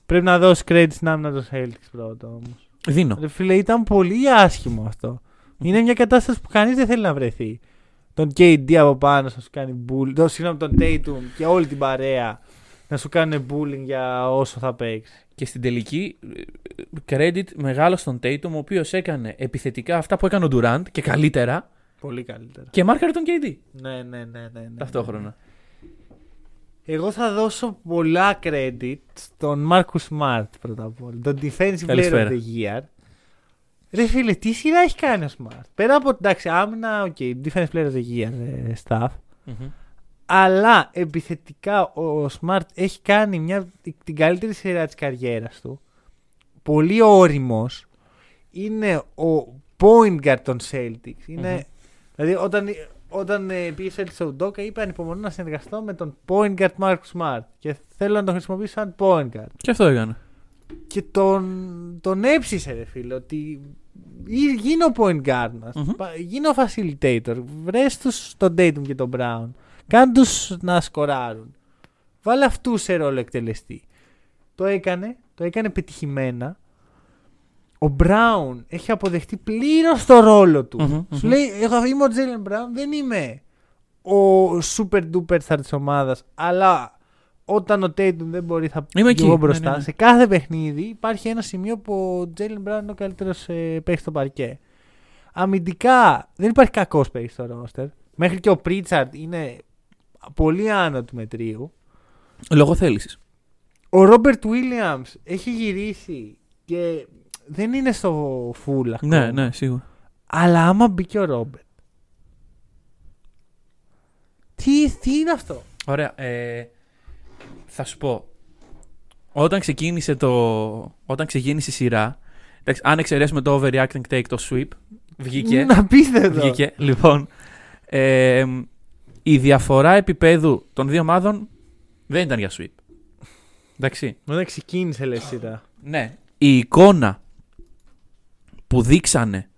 Πρέπει να δώσει credit στην άμυνα των Celtics πρώτα όμως. Δίνω. Ρε φίλε, ήταν πολύ άσχημο αυτό. Είναι μια κατάσταση που κανείς δεν θέλει να βρεθεί. Τον KD από πάνω να σου κάνει bullying. Το, συγγνώμη, τον Tatum και όλη την παρέα να σου κάνουν bullying για όσο θα παίξεις. Και στην τελική, ε, credit μεγάλο στον Tatum, ο οποίος έκανε επιθετικά αυτά που έκανε ο Durant και καλύτερα Πολύ καλύτερα. και μάρκαρε τον KD Ναι, ναι, ναι, ναι. ναι. ταυτόχρονα. Εγώ θα δώσω πολλά credit στον Marcus Smart πρώτα απ' όλα. Τον Defensive Player Καλησπέρα. of the Year. Ρε φίλε, τι σειρά έχει κάνει ο Smart; Πέρα από εντάξει, άμυνα, OK, Defensive Player of the Year ε, stuff. Μμμ. Αλλά επιθετικά ο Smart έχει κάνει μια, την καλύτερη σειρά της καριέρας του. Πολύ όριμος. Είναι ο point guard των Celtics. Είναι, Μμμ. Δηλαδή όταν, όταν ε, πήγε στο Celtics ο Udoka είπε ανυπομονώ να συνεργαστώ με τον point guard Marcus Smart. Και θέλω να τον χρησιμοποιήσω σαν point guard. Και αυτό έκανε. Και τον, τον έψησε ρε φίλε ότι γι- γίνε ο point guard μας. Μμμ. Πα- Γίνε ο facilitator. Βρες τους τον Tatum και τον Brown. Κάνε τους να σκοράρουν. Βάλε αυτούς σε ρόλο εκτελεστή. Το έκανε. Το έκανε πετυχημένα. ο Μπράουν έχει αποδεχτεί πλήρως το ρόλο του. Μμμ, Σου μμμ. λέει, εγώ είμαι ο Τζέιλεν Μπράουν, δεν είμαι ο super duper star της ομάδας, αλλά όταν ο Tatum δεν μπορεί θα Είμαι εκεί. βγω Ναι, μπροστά. ναι, ναι. Σε κάθε παιχνίδι υπάρχει ένα σημείο που ο Τζέιλεν Μπράουν είναι ο καλύτερος ε, παίχτης στο παρκέ. Αμυντικά δεν υπάρχει κακός παίχτης στο ρόστερ. Μέχρι και ο Πρίτσαρντ είναι πολύ άνω του μετρίου. Λόγω θέληση. Ο Ρόμπερτ Βίλιαμς έχει γυρίσει και δεν είναι στο full ακόμα. Ναι, ναι, σίγουρα. Αλλά άμα μπει και ο Ρόμπερτ. Τι, τι είναι αυτό; Ωραία. Ε, θα σου πω. Όταν ξεκίνησε το. Όταν ξεκίνησε η σειρά. Εντάξει, αν εξαιρέσουμε το overreacting take, το sweep. Βγήκε. Είναι απίστευτο. Βγήκε. Λοιπόν. Ε, η διαφορά επίπεδου των δύο ομάδων δεν ήταν για sweep. Εντάξει. Όταν ξεκίνησε λες σειρά. Ναι. Η εικόνα που δείξανε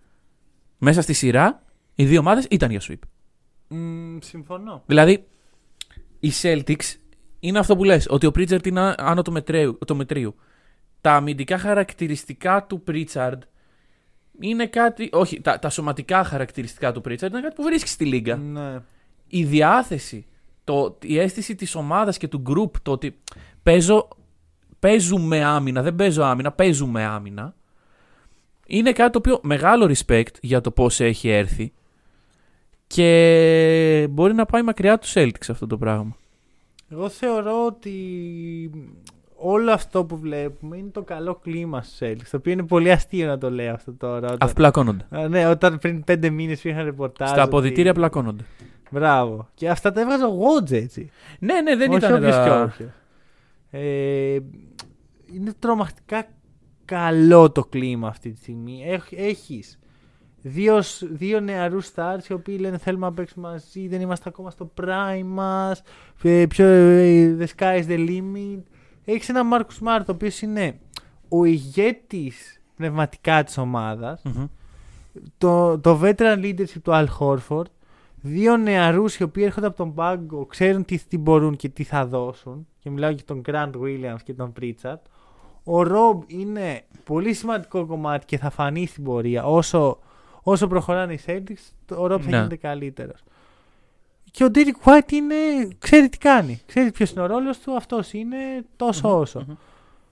μέσα στη σειρά, οι δύο ομάδες ήταν για sweep. Μμ, συμφωνώ. Δηλαδή, οι Celtics είναι αυτό που λες, ότι ο Pritchard είναι ά- άνω του μετρίου, του μετρίου. Τα αμυντικά χαρακτηριστικά του Pritchard είναι κάτι. Όχι, τα, τα σωματικά χαρακτηριστικά του Pritchard είναι κάτι που βρίσκεις στη λίγα. Ναι. Η διάθεση, το, η αίσθηση της ομάδας και του group, το ότι παίζω, παίζουμε άμυνα, δεν παίζω άμυνα, παίζουμε άμυνα, είναι κάτι το οποίο μεγάλο respect για το πώς έχει έρθει και μπορεί να πάει μακριά του Celtics αυτό το πράγμα. Εγώ θεωρώ ότι όλο αυτό που βλέπουμε είναι το καλό κλίμα στους Celtics. Το οποίο είναι πολύ αστείο να το λέω αυτό τώρα. Όταν... Αφού πλακώνονται. Α, ναι, όταν πριν πέντε μήνες πήγαν ρεπορτάζ. Στα αποδητήρια ότι- πλακώνονται. Μπράβο. Και αυτά τα έβγαζε ο Γότζ έτσι. Ναι, ναι, δεν Όχι ήταν. όποιος τα- και όποιος. Ε, είναι τρομακτικά καλό το κλίμα αυτή τη στιγμή. Έχ, έχεις δύο, σ- δύο νεαρούς stars οι οποίοι λένε θέλουμε να παίξουμε μαζί, δεν είμαστε ακόμα στο prime μας, ε, πιο, ε, the sky is the limit. Έχεις ένα Marcus Smart ο οποίος είναι ο ηγέτης πνευματικά της ομάδας Μμμ. το, το veteran leadership του Al Horford, δύο νεαρούς οι οποίοι έρχονται από τον πάγκο, ξέρουν τι, τι μπορούν και τι θα δώσουν. Και μιλάω για τον Grant Williams και τον Pritchard. Ο Rob είναι πολύ σημαντικό κομμάτι και θα φανεί στην πορεία. Όσο, όσο προχωράνε οι Celtics, το- ο Rob θα Ναι. γίνεται καλύτερος. Και ο Derek White είναι, ξέρει τι κάνει. Ξέρει ποιος είναι ο ρόλος του, αυτός είναι τόσο όσο. μμμ.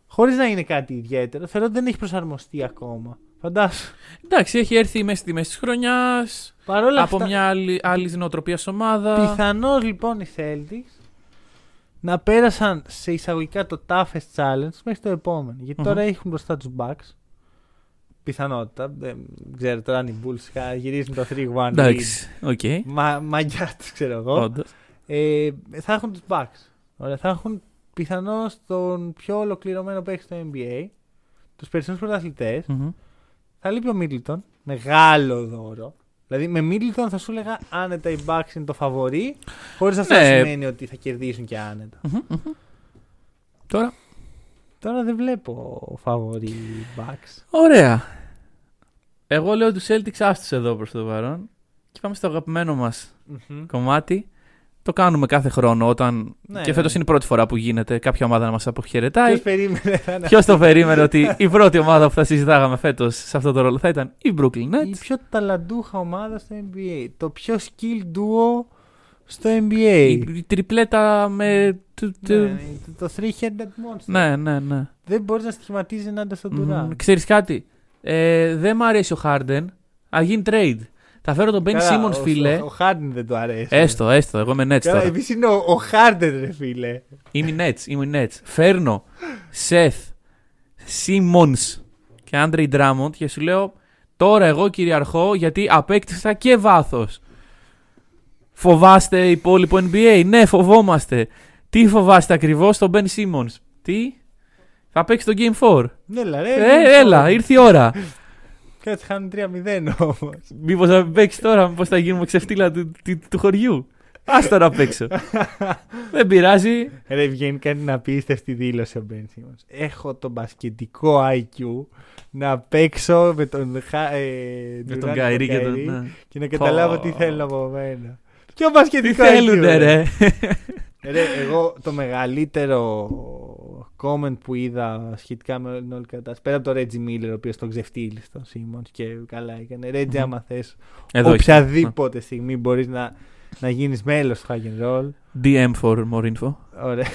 Χωρίς να είναι κάτι ιδιαίτερο. Θεωρώ ότι δεν έχει προσαρμοστεί ακόμα. Φαντάσου. Εντάξει, έχει έρθει μέσα στη μέση της χρονιάς. Παρ' όλα Από αυτά, μια άλλη, άλλη νοοτροπία ομάδα. Πιθανώς λοιπόν οι Celtics να πέρασαν σε εισαγωγικά το toughest challenge μέχρι το επόμενο. Γιατί Μμμ. τώρα έχουν μπροστά τους Bucks. Πιθανότητα. Δεν ξέρω τώρα αν οι Bulls χα- γυρίζουν το 3-1. lead. Εντάξει, οκ. Μα, μαγκιά τους ξέρω εγώ. Όντως. Ε, θα έχουν τους Bucks. Ωραία, θα έχουν πιθανώς τον πιο ολοκληρωμένο παίκτη στο NBA. Τους περισσότερους πρωταθλητές. Μμμ. Θα λείπει ο Μίντλτον. Μεγάλο δώρο. Δηλαδή με Μίντλτον θα σου έλεγα άνετα οι Bucks είναι το φαβορή. Χωρίς αυτό Ναι. να σημαίνει ότι θα κερδίσουν και άνετα. Μμμ, μμμ. Τώρα; Τώρα δεν βλέπω φαβορή Bucks. Ωραία. Εγώ λέω τους Celtics άστους εδώ προς το παρόν. Και πάμε στο αγαπημένο μας Μμμ. κομμάτι. Το κάνουμε κάθε χρόνο όταν. Ναι, και φέτος ναι. είναι η πρώτη φορά που γίνεται κάποια ομάδα να μας αποχαιρετάει. Ποιος περίμενε θα είναι Ποιος το περίμενε ότι η πρώτη ομάδα που θα συζητάγαμε φέτος σε αυτό το ρόλο θα ήταν η Brooklyn η Nets. πιο ταλαντούχα ομάδα στο NBA. Το πιο skill duo στο NBA. Η, η τριπλέτα με. του- του- Ναι, το- το three-headed monster. Ναι, ναι, ναι. Δεν μπορείς να στοιχηματίζει ενάντια στον Durant. Ξέρεις κάτι; Ε, δεν μ' αρέσει ο Harden. Α γίνει trade. Θα φέρω τον Ben Καλά, Simmons, ο- φίλε. Ο, ο Harden δεν του αρέσει. Έστω, έστω. Εγώ είμαι Nets Καλά, τώρα. επίσης είναι ο, ο Harden, ρε φίλε. Είμαι η Nets, είμαι η Nets. Φέρνω Seth, Simmons και Andre Drummond και σου λέω τώρα εγώ κυριαρχώ γιατί απέκτησα και βάθος. Φοβάστε υπόλοιπο NBA. Ναι, φοβόμαστε. Τι φοβάστε ακριβώς τον Ben Simmons; Τι; Θα παίξει το Game 4. Ναι, έλα, ρε. Ε, έλα, ήρθε η ώρα. Κάτσε, χάνουν 3-0 όμως. Μήπως θα παίξεις τώρα, μήπως θα γίνουμε ξεφτύλα του, του, του χωριού. Άστα να παίξω. Δεν πειράζει. Ρε, βγαίνει κάνει να απίστευτη δήλωση ο Ben Simmons. Έχω το μπασκετικό IQ να παίξω με τον, Χα- ε, Με Durant τον Καϊρή και τον. Kyrie ναι. και να καταλάβω Πω. τι θέλουν από μένα. Ποιο Τι μπασκετικό θέλουνε, IQ, ρε; Ρε, εγώ το μεγαλύτερο comment που είδα σχετικά με όλη την όλη κατάσταση. Πέρα από το Reggie Miller, ο οποίος τον ξεφτύλισε τον Simmons και καλά έκανε. Reggie, Μμμ. άμα θες, Εδώ έχεις. οποιαδήποτε στιγμή μπορείς να, να γίνεις μέλος του Hack and Roll. DM for more info. Ωραία.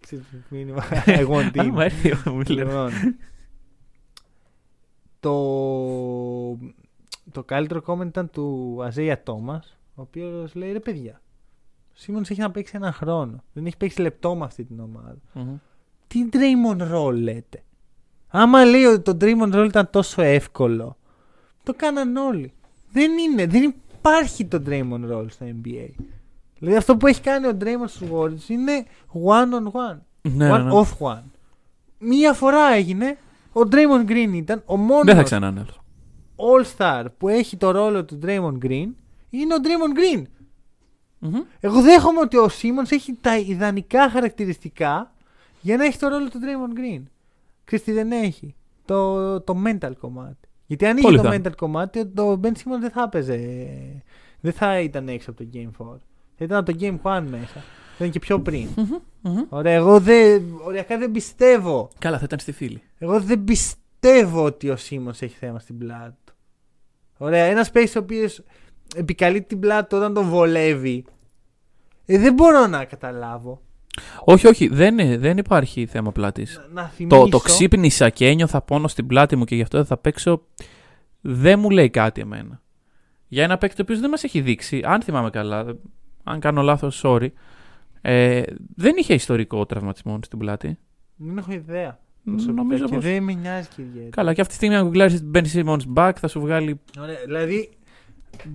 Ξέρεις, μήνυμα. I want Αν him. μου έρθει ο Miller. Λοιπόν, το, το καλύτερο comment ήταν του Αζέια Τόμα, ο οποίος λέει ρε παιδιά. Ο Σίμονς έχει να παίξει ένα χρόνο. Δεν έχει παίξει λεπτό με αυτή την ομάδα. Μμμ. Τι Draymond Roll λέτε; Άμα λέει ότι το Draymond Roll ήταν τόσο εύκολο, το κάναν όλοι. Δεν είναι, δεν υπάρχει το Draymond Roll στο NBA. Δηλαδή αυτό που έχει κάνει ο Draymond στους Warriors είναι one on one. Ναι, one ναι, ναι. off one. Μία φορά έγινε, ο Draymond Green ήταν ο μόνος Δεν θα ξανά είναι άλλος. all-star που έχει το ρόλο του Draymond Green είναι ο Draymond Green. Μμμ. Εγώ δέχομαι ότι ο Simmons έχει τα ιδανικά χαρακτηριστικά για να έχει το ρόλο του Draymond Green. Ξέρεις τι δεν έχει. Το, το mental κομμάτι. Γιατί αν είχε Πολύ το πιθανό. mental κομμάτι, το Ben Simmons δεν θα έπαιζε. Δεν θα ήταν έξω από το Game 4. Θα ήταν από το Game 1 μέσα. Θα ήταν και πιο πριν. Μμμ. Μμμ. Ωραία, εγώ δεν, οριακά δεν πιστεύω. Καλά, θα ήταν στη φίλη. Εγώ δεν πιστεύω ότι ο Simmons έχει θέμα στην πλάτη του. Ωραία, ένας παίκτης ο οποίος επικαλεί την πλάτη του όταν τον βολεύει. Ε, δεν μπορώ να καταλάβω. Όχι, όχι, δεν, είναι- δεν υπάρχει θέμα πλάτης. Να, να θυμίσω. Το, το ξύπνησα και ένιωθα πόνο στην πλάτη μου και γι' αυτό δεν θα παίξω. Δεν μου λέει κάτι εμένα. Για ένα παίκτη ο οποίος δεν μας έχει δείξει, αν θυμάμαι καλά, δεν- αν κάνω λάθος, sorry. Ε, δεν είχε ιστορικό τραυματισμό στην πλάτη. Δεν έχω ιδέα. προσωπικά Νομίζω και πως... δεν με νοιάζει και ιδιαίτερα. Καλά, και αυτή τη στιγμή αν γκουγκλάρεις Ben Simmons back θα σου βγάλει. Ωραία, δηλαδή.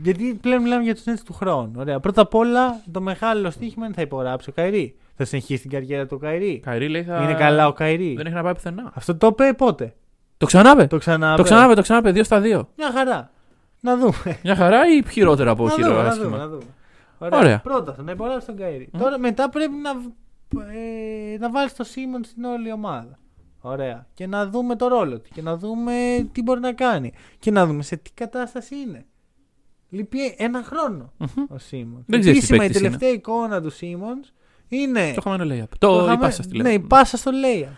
Γιατί πλέον μιλάμε για τους Nets του χρόνου. Ωραία. Πρώτα απ' όλα, το μεγάλο στοίχημα είναι θα υπογράψει ο Κάιρι. Θα συνεχίσει την καριέρα του ο Κάιρι. Κάιρι λέει θα. Είναι καλά ο Κάιρι. Δεν έχει να πάει πουθενά. Αυτό το είπε πότε; Το ξανάπε. Το ξανά. Το ξανάπε, το ξανάπε, δύο στα δύο. Μια χαρά. Να δούμε. Μια χαρά ή χειρότερα από να, χειρότερα. δούμε, να άσχημα; δούμε, να δούμε. Ωραία. Ωραία. Πρώτα αυτό, να υπογράψει τον Κάιρι. Μμ. Τώρα μετά πρέπει να, ε, να βάλεις το Σίμον στην όλη ομάδα. Ωραία. Και να δούμε το ρόλο του. Και να δούμε τι μπορεί να κάνει. Και να δούμε σε τι κατάσταση είναι. Λείπει ένα χρόνο Μμμ. ο Σίμονς. Δεν ξέρεις τι Επίσημα η παίκτης τελευταία εικόνα του Σίμονς είναι. Το χαμένο layup. Το, η χαμε- πάσα στη Ναι, η λέει. πάσα στο Λέια.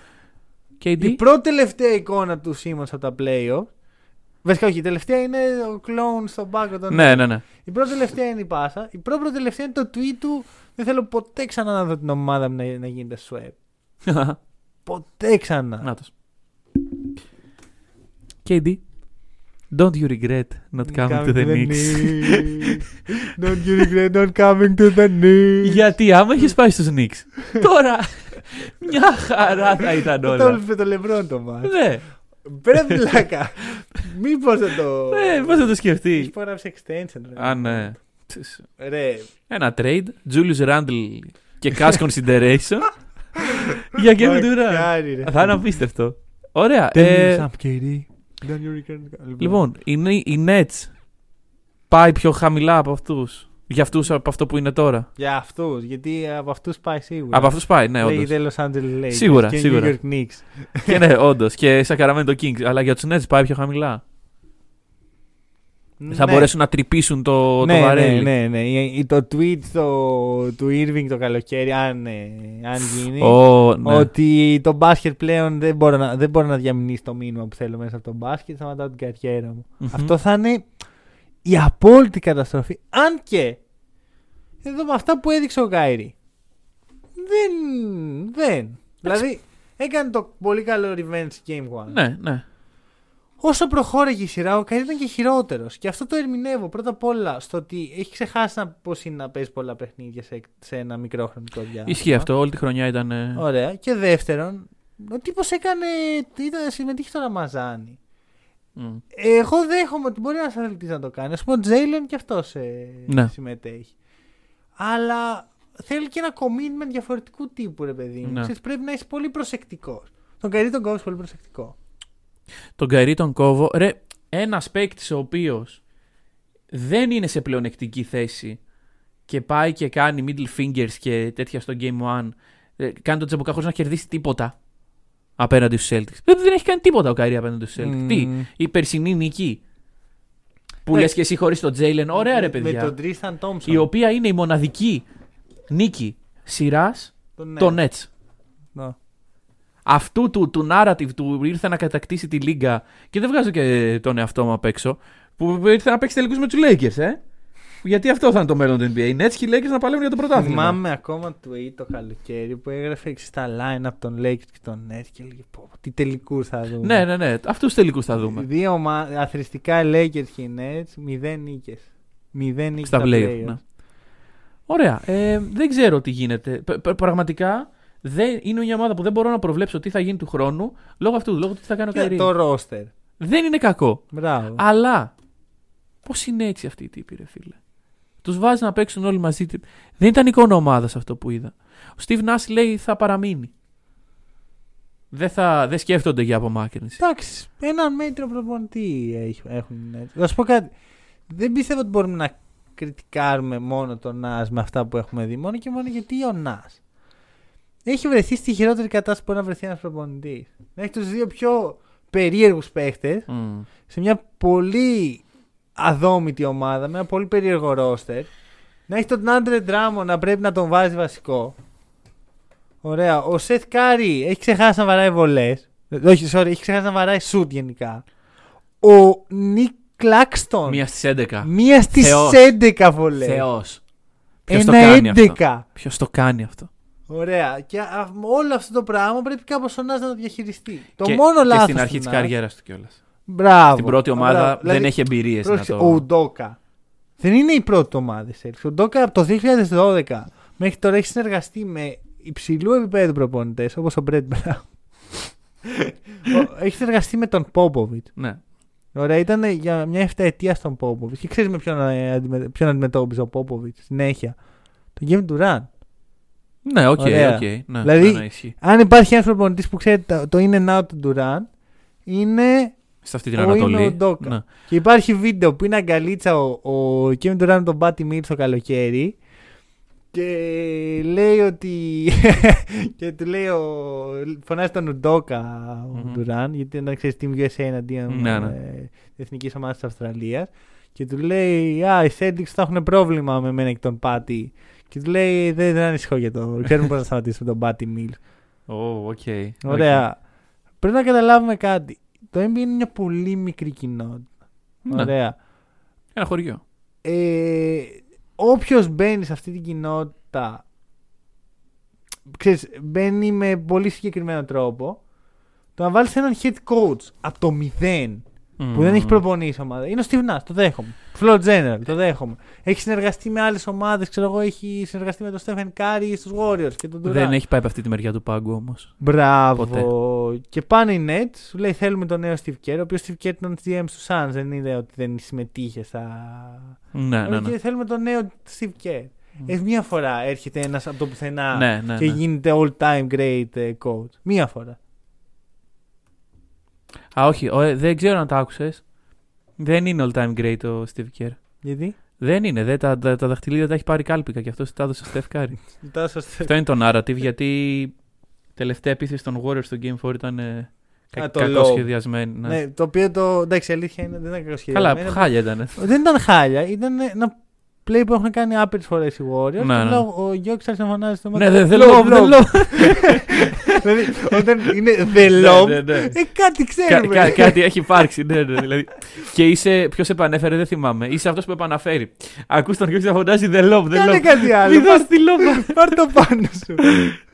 KD. Η πρώτη τελευταία εικόνα του Σίμονς από τα playoff. Βασικά όχι, η τελευταία είναι ο κλόουν στον πάγκο των Ναι, ναι, ναι. η πρώτη τελευταία είναι η πάσα. Η πρώτη τελευταία είναι το tweet του. Δεν θέλω ποτέ ξανά να δω την ομάδα μου να, να γίνεται sweep. <laughs> Ποτέ ξανά. Νάτος. KD. Don't you regret not coming to the Knicks. Don't you regret not coming to the Knicks. Γιατί άμα είχε πάει στους Knicks. <laughs> Τώρα μια χαρά θα ήταν Το όλα. έβλεπε το λεμπρόν το μάτς. Ναι, Πέρα πλάκα. Μήπως θα το... <laughs> ναι, πώς θα το Έχει σκεφτεί. υπογράψει extension. ρε. Α, ναι. Ρε. Ένα trade, Julius Randle και cash consideration <laughs> για Kevin Durant. Μακάρι, ρε. Θα είναι απίστευτο. Ωραία. Tell me ε, some, KD. Don't you regret- Λοιπόν, οι, οι Nets πάει πιο χαμηλά από αυτούς. Για αυτούς από αυτό που είναι τώρα. Για αυτούς, γιατί από αυτούς πάει σίγουρα. Από αυτούς πάει, ναι, όντως. Λέγεται Los Angeles Lakers Σίγουρα, και σίγουρα. New York Knicks. και ναι, όντως. Και Sacramento Kings. Αλλά για τους Nets πάει πιο χαμηλά. Θα Ναι. μπορέσουν να τρυπήσουν το, ναι, το ναι, βαρέλι. ναι, ναι. Η- η- Το tweet στο, του Irving το καλοκαίρι, αν, ε, αν γίνει, Ω, ναι. ότι το μπάσκετ πλέον δεν μπορώ, να, δεν μπορώ να διαμηνήσει το μήνυμα που θέλω μέσα από το μπάσκετ, σταματάω την καριέρα μου. Μμμ. Αυτό θα είναι η απόλυτη καταστροφή. Αν και, εδώ με αυτά που έδειξε ο Γκάιρι, δεν, δεν. Δηλαδή, έκανε το πολύ καλό revenge game one. Ναι, ναι. Όσο προχώραγε η σειρά, ο Καϊρή ήταν και χειρότερος. Και αυτό το ερμηνεύω πρώτα απ' όλα στο ότι έχει ξεχάσει πώς είναι να παίζει πολλά παιχνίδια σε, σε ένα μικρό χρονικό διάστημα. Ισχύει αυτό. Όλη τη χρονιά ήταν. ε, Ωραία. Και δεύτερον, ο τύπος έκανε. Ήταν, συμμετείχε στο Ραμαζάνι. μ. Εγώ δέχομαι ότι μπορεί ένας αθλητής να το κάνει. Α πούμε, ο Τζέιλεν και αυτός Ναι. συμμετέχει. Αλλά θέλει και ένα commitment διαφορετικού τύπου, ρε παιδί μου. Ναι. Ξέρεις, πρέπει να είσαι πολύ προσεκτικός. Τον Κάιρι τον κόβεις πολύ προσεκτικό. Τον Κάιρι τον κόβω. Ρε, ένας παίκτης ο οποίος δεν είναι σε πλεονεκτική θέση και πάει και κάνει middle fingers και τέτοια στο game one. ε, Κάνει τον τζαμπουκά χωρίς να κερδίσει τίποτα απέναντι στους Celtics. Δεν, δεν έχει κάνει τίποτα ο Κάιρι απέναντι στους Celtics. Μμμ. Τι, η περσινή νίκη. Που Ναι. λες και εσύ χωρίς τον Τζέιλεν. Ωραία, ρε Με παιδιά. τον Τρίσταν Τόμψον. Η οποία είναι η μοναδική νίκη σειράς Τον των Nets. Ναι. Αυτού του, του narrative του ήρθε να κατακτήσει τη λίγα. Και δεν βγάζω και τον εαυτό μου απ' έξω. Που ήρθε να παίξει τελικούς με τους Lakers, ε. Γιατί αυτό θα είναι το μέλλον του NBA. Οι Nets και οι Lakers να παλεύουν για το πρωτάθλημα. Θυμάμαι ακόμα tweet το καλοκαίρι που έγραφε εξής τα line από τον Lakers και τον Nets και έλεγε πω, τι τελικούς θα δούμε. Ναι, ναι, ναι. Αυτούς τους τελικούς θα δούμε. Δύο ομα... αθρηστικά οι Lakers και οι Nets, μηδέν νίκες. Μηδέν νίκες Στα playoff. Ναι. Ωραία. Ε, δεν ξέρω τι γίνεται. Π- π- πραγματικά δεν, είναι μια ομάδα που δεν μπορώ να προβλέψω τι θα γίνει του χρόνου λόγω αυτού, λόγω του τι θα κάνει ο Καϊρή. Το roster. Δεν είναι κακό. Μπράβο. Αλλά πώς είναι έτσι αυτοί οι τύποι, ρε φίλε; Τους βάζεις να παίξουν όλοι μαζί. Δεν ήταν εικόνα ομάδας αυτό που είδα. Ο Steve Nash λέει θα παραμείνει. Δεν, θα, δεν σκέφτονται για απομάκρυνση. Εντάξει, έναν μέτρο προπονητή έχ- έχουν. έτσι. Θα σου πω κάτι. Δεν πιστεύω ότι μπορούμε να κριτικάρουμε μόνο τον Νας με αυτά που έχουμε δει. Μόνο και μόνο γιατί ο Νας έχει βρεθεί στη χειρότερη κατάσταση που μπορεί να βρεθεί ένας προπονητής. Να έχει τους δύο πιο περίεργους παίχτες Μμ. σε μια πολύ αδόμητη ομάδα με ένα πολύ περίεργο ρόστερ. Να έχει τον Άντρε Ντράμοντ να πρέπει να τον βάζει βασικό. Ωραία. Ο Σεθ Κάρι έχει ξεχάσει να βαράει βολές. Όχι, sorry, έχει ξεχάσει να βαράει σουτ γενικά. Ο Νίκ Κλάκστον. Μία στις 11. Μία στις Θεός. 11 βολές. Θεός. Ποιος το Ένα κάνει 11. αυτό. Ποιος το κάνει αυτό; Ωραία. Και α, όλο αυτό το πράγμα πρέπει κάπως ο Νας να το διαχειριστεί. Το και, μόνο και λάθος. στην αρχή της καριέρας του κιόλας. Μπράβο. Στην πρώτη ομάδα Μπράβο. δεν Δηλαδή, έχει εμπειρίες να Πρόσεξε, το. Ο Ουντόκα δεν είναι η πρώτη ομάδα τη Celtics. Ο Ουντόκα από το 2012 μέχρι τώρα έχει συνεργαστεί με υψηλού επίπεδου προπονητές όπως ο Μπρέτ Μπράουν. <laughs> Ο- έχει συνεργαστεί με τον Πόποβιτς. Ναι. Ωραία, ήταν για μια 7 ετία στον Πόποβιτς. Και ξέρεις με ποιον, ε, αντιμε- ποιον αντιμετώπιζε ο Πόποβιτς συνέχεια. Τον Kevin Durant. Ναι, ok, ok. Ωραία. Ναι, Δηλαδή- ναι, ναι, ισχύει. Αν υπάρχει ένα προπονητής που ξέρει το, το in and out του Durant, είναι Σε αυτή την ο είναι ο Ανατολή. Ουντόκα. Ναι. Και υπάρχει βίντεο που είναι αγκαλίτσα ο, ο Kevin Durant με τον Patty Mills το καλοκαίρι και λέει ότι <laughs> και του λέει ο, φωνάζει τον Ουντόκα ο Μμμ. Durant γιατί να ξέρεις Team USA εναντίον Ναι, ναι. ε, εθνικής ομάδας της Αυστραλίας και του λέει α οι Celtics θα έχουν πρόβλημα με μένα και τον Patty και του λέει δεν, δεν ανησυχώ για το ξέρουμε πώς να σταματήσουμε τον Patty Mills Ω, οκ. Ωραία. Πρέπει να καταλάβουμε κάτι. Το NBA είναι μια πολύ μικρή κοινότητα. Ναι. Ωραία. Ένα χωριό. Ε, Όποιος μπαίνει σε αυτή την κοινότητα, ξέρεις, μπαίνει με πολύ συγκεκριμένο τρόπο. Το να βάλεις έναν head coach από το μηδέν που δεν έχει προπονήσει ομάδα. Είναι ο Steve Nash, το δέχομαι. Floor General, το δέχομαι. Έχει συνεργαστεί με άλλες ομάδες, ξέρω εγώ, έχει συνεργαστεί με τον Stephen Curry στους Warriors και τον Durant. Δεν έχει πάει από αυτή τη μεριά του πάγκου όμως. Μπράβο. Ποτέ. Και πάνε οι Nets, σου λέει θέλουμε τον νέο Steve Kerr, ο οποίος Steve Kerr ήταν GM του Suns, δεν είδε ότι δεν συμμετείχε στα. Ναι, ναι, Και ναι. θέλουμε τον νέο Steve Kerr. Ε, μία φορά έρχεται ένας από το πουθενά Ναι, ναι, και ναι. γίνεται all time great ε, coach. Μία φορά. Α, όχι, ο, ε, δεν ξέρω αν τα άκουσες. Δεν είναι all time great ο Steve Kerr. Γιατί; Δεν είναι, δε, τα, τα, τα δαχτυλίδια τα έχει πάρει κάλπικα και αυτός τα έδωσε στο Steph Curry. <laughs> Τόσο αυτό είναι το narrative γιατί η τελευταία επίθεση των Warriors στο Game 4 ήταν ε, κα, Α, το κακοσχεδιασμένη. Ναι. ναι, το οποίο το. Εντάξει, η αλήθεια είναι δεν ήταν κακοσχεδιασμένο. Καλά, χάλια ήταν. Δεν ήταν χάλια, ήταν ένα play που έχουν κάνει άπειρε φορέ οι Warriors. Ναι, και ναι. λέω, ο Γιώργης άρχισε να φωνάζει στο Ναι, μέλλον. δεν love, δεν love. δηλαδή, όταν είναι the love, Ναι, ναι, ναι. ε, κάτι Κα- ξέρουμε. κα- κάτι έχει υπάρξει. Ναι, ναι, δηλαδή. και είσαι. Ποιος επανέφερε, δεν θυμάμαι. Είσαι αυτός που επαναφέρει. Ακούς τον Γιώργη να φωνάζει The Love, The Κάνε Love. κάτι άλλο. Μην δώσεις τη λόμπα. Πάρ το πάνω σου.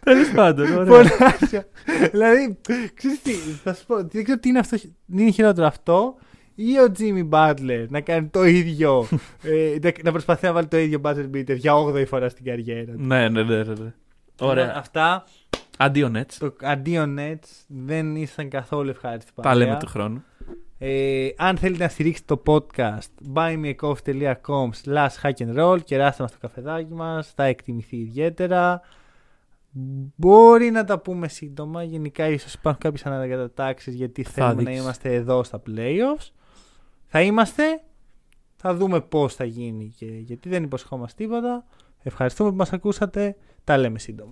Τέλος πάντων. ωραία. Φωνάζει. δηλαδή, ξέρεις τι, θα σου πω, δεν ξέρω τι είναι αυτό, τι είναι χειρότερο αυτό ή ο Jimmy Butler να κάνει το ίδιο, <laughs> ε, να- να προσπαθεί να βάλει το ίδιο buzzer beater για 8η φορά στην καριέρα του. Ναι, ναι, ναι. ναι, ναι. Λοιπόν, Ωραία. Αυτά, Αντίο Nets. το αντίο Nets δεν ήσαν καθόλου ευχάριστη Τα παρέα. λέμε του χρόνου. Ε, αν θέλετε να στηρίξετε το podcast buymeacoffee.com slash hack and roll κεράστε μας το καφεδάκι μας θα εκτιμηθεί ιδιαίτερα μπορεί να τα πούμε σύντομα γενικά ίσως υπάρχουν κάποιες ανακατατάξεις γιατί θέλουμε να δείξεις. είμαστε εδώ στα playoffs θα είμαστε. Θα δούμε πώς θα γίνει και γιατί δεν υποσχόμαστε τίποτα. Ευχαριστούμε που μας ακούσατε. Τα λέμε σύντομα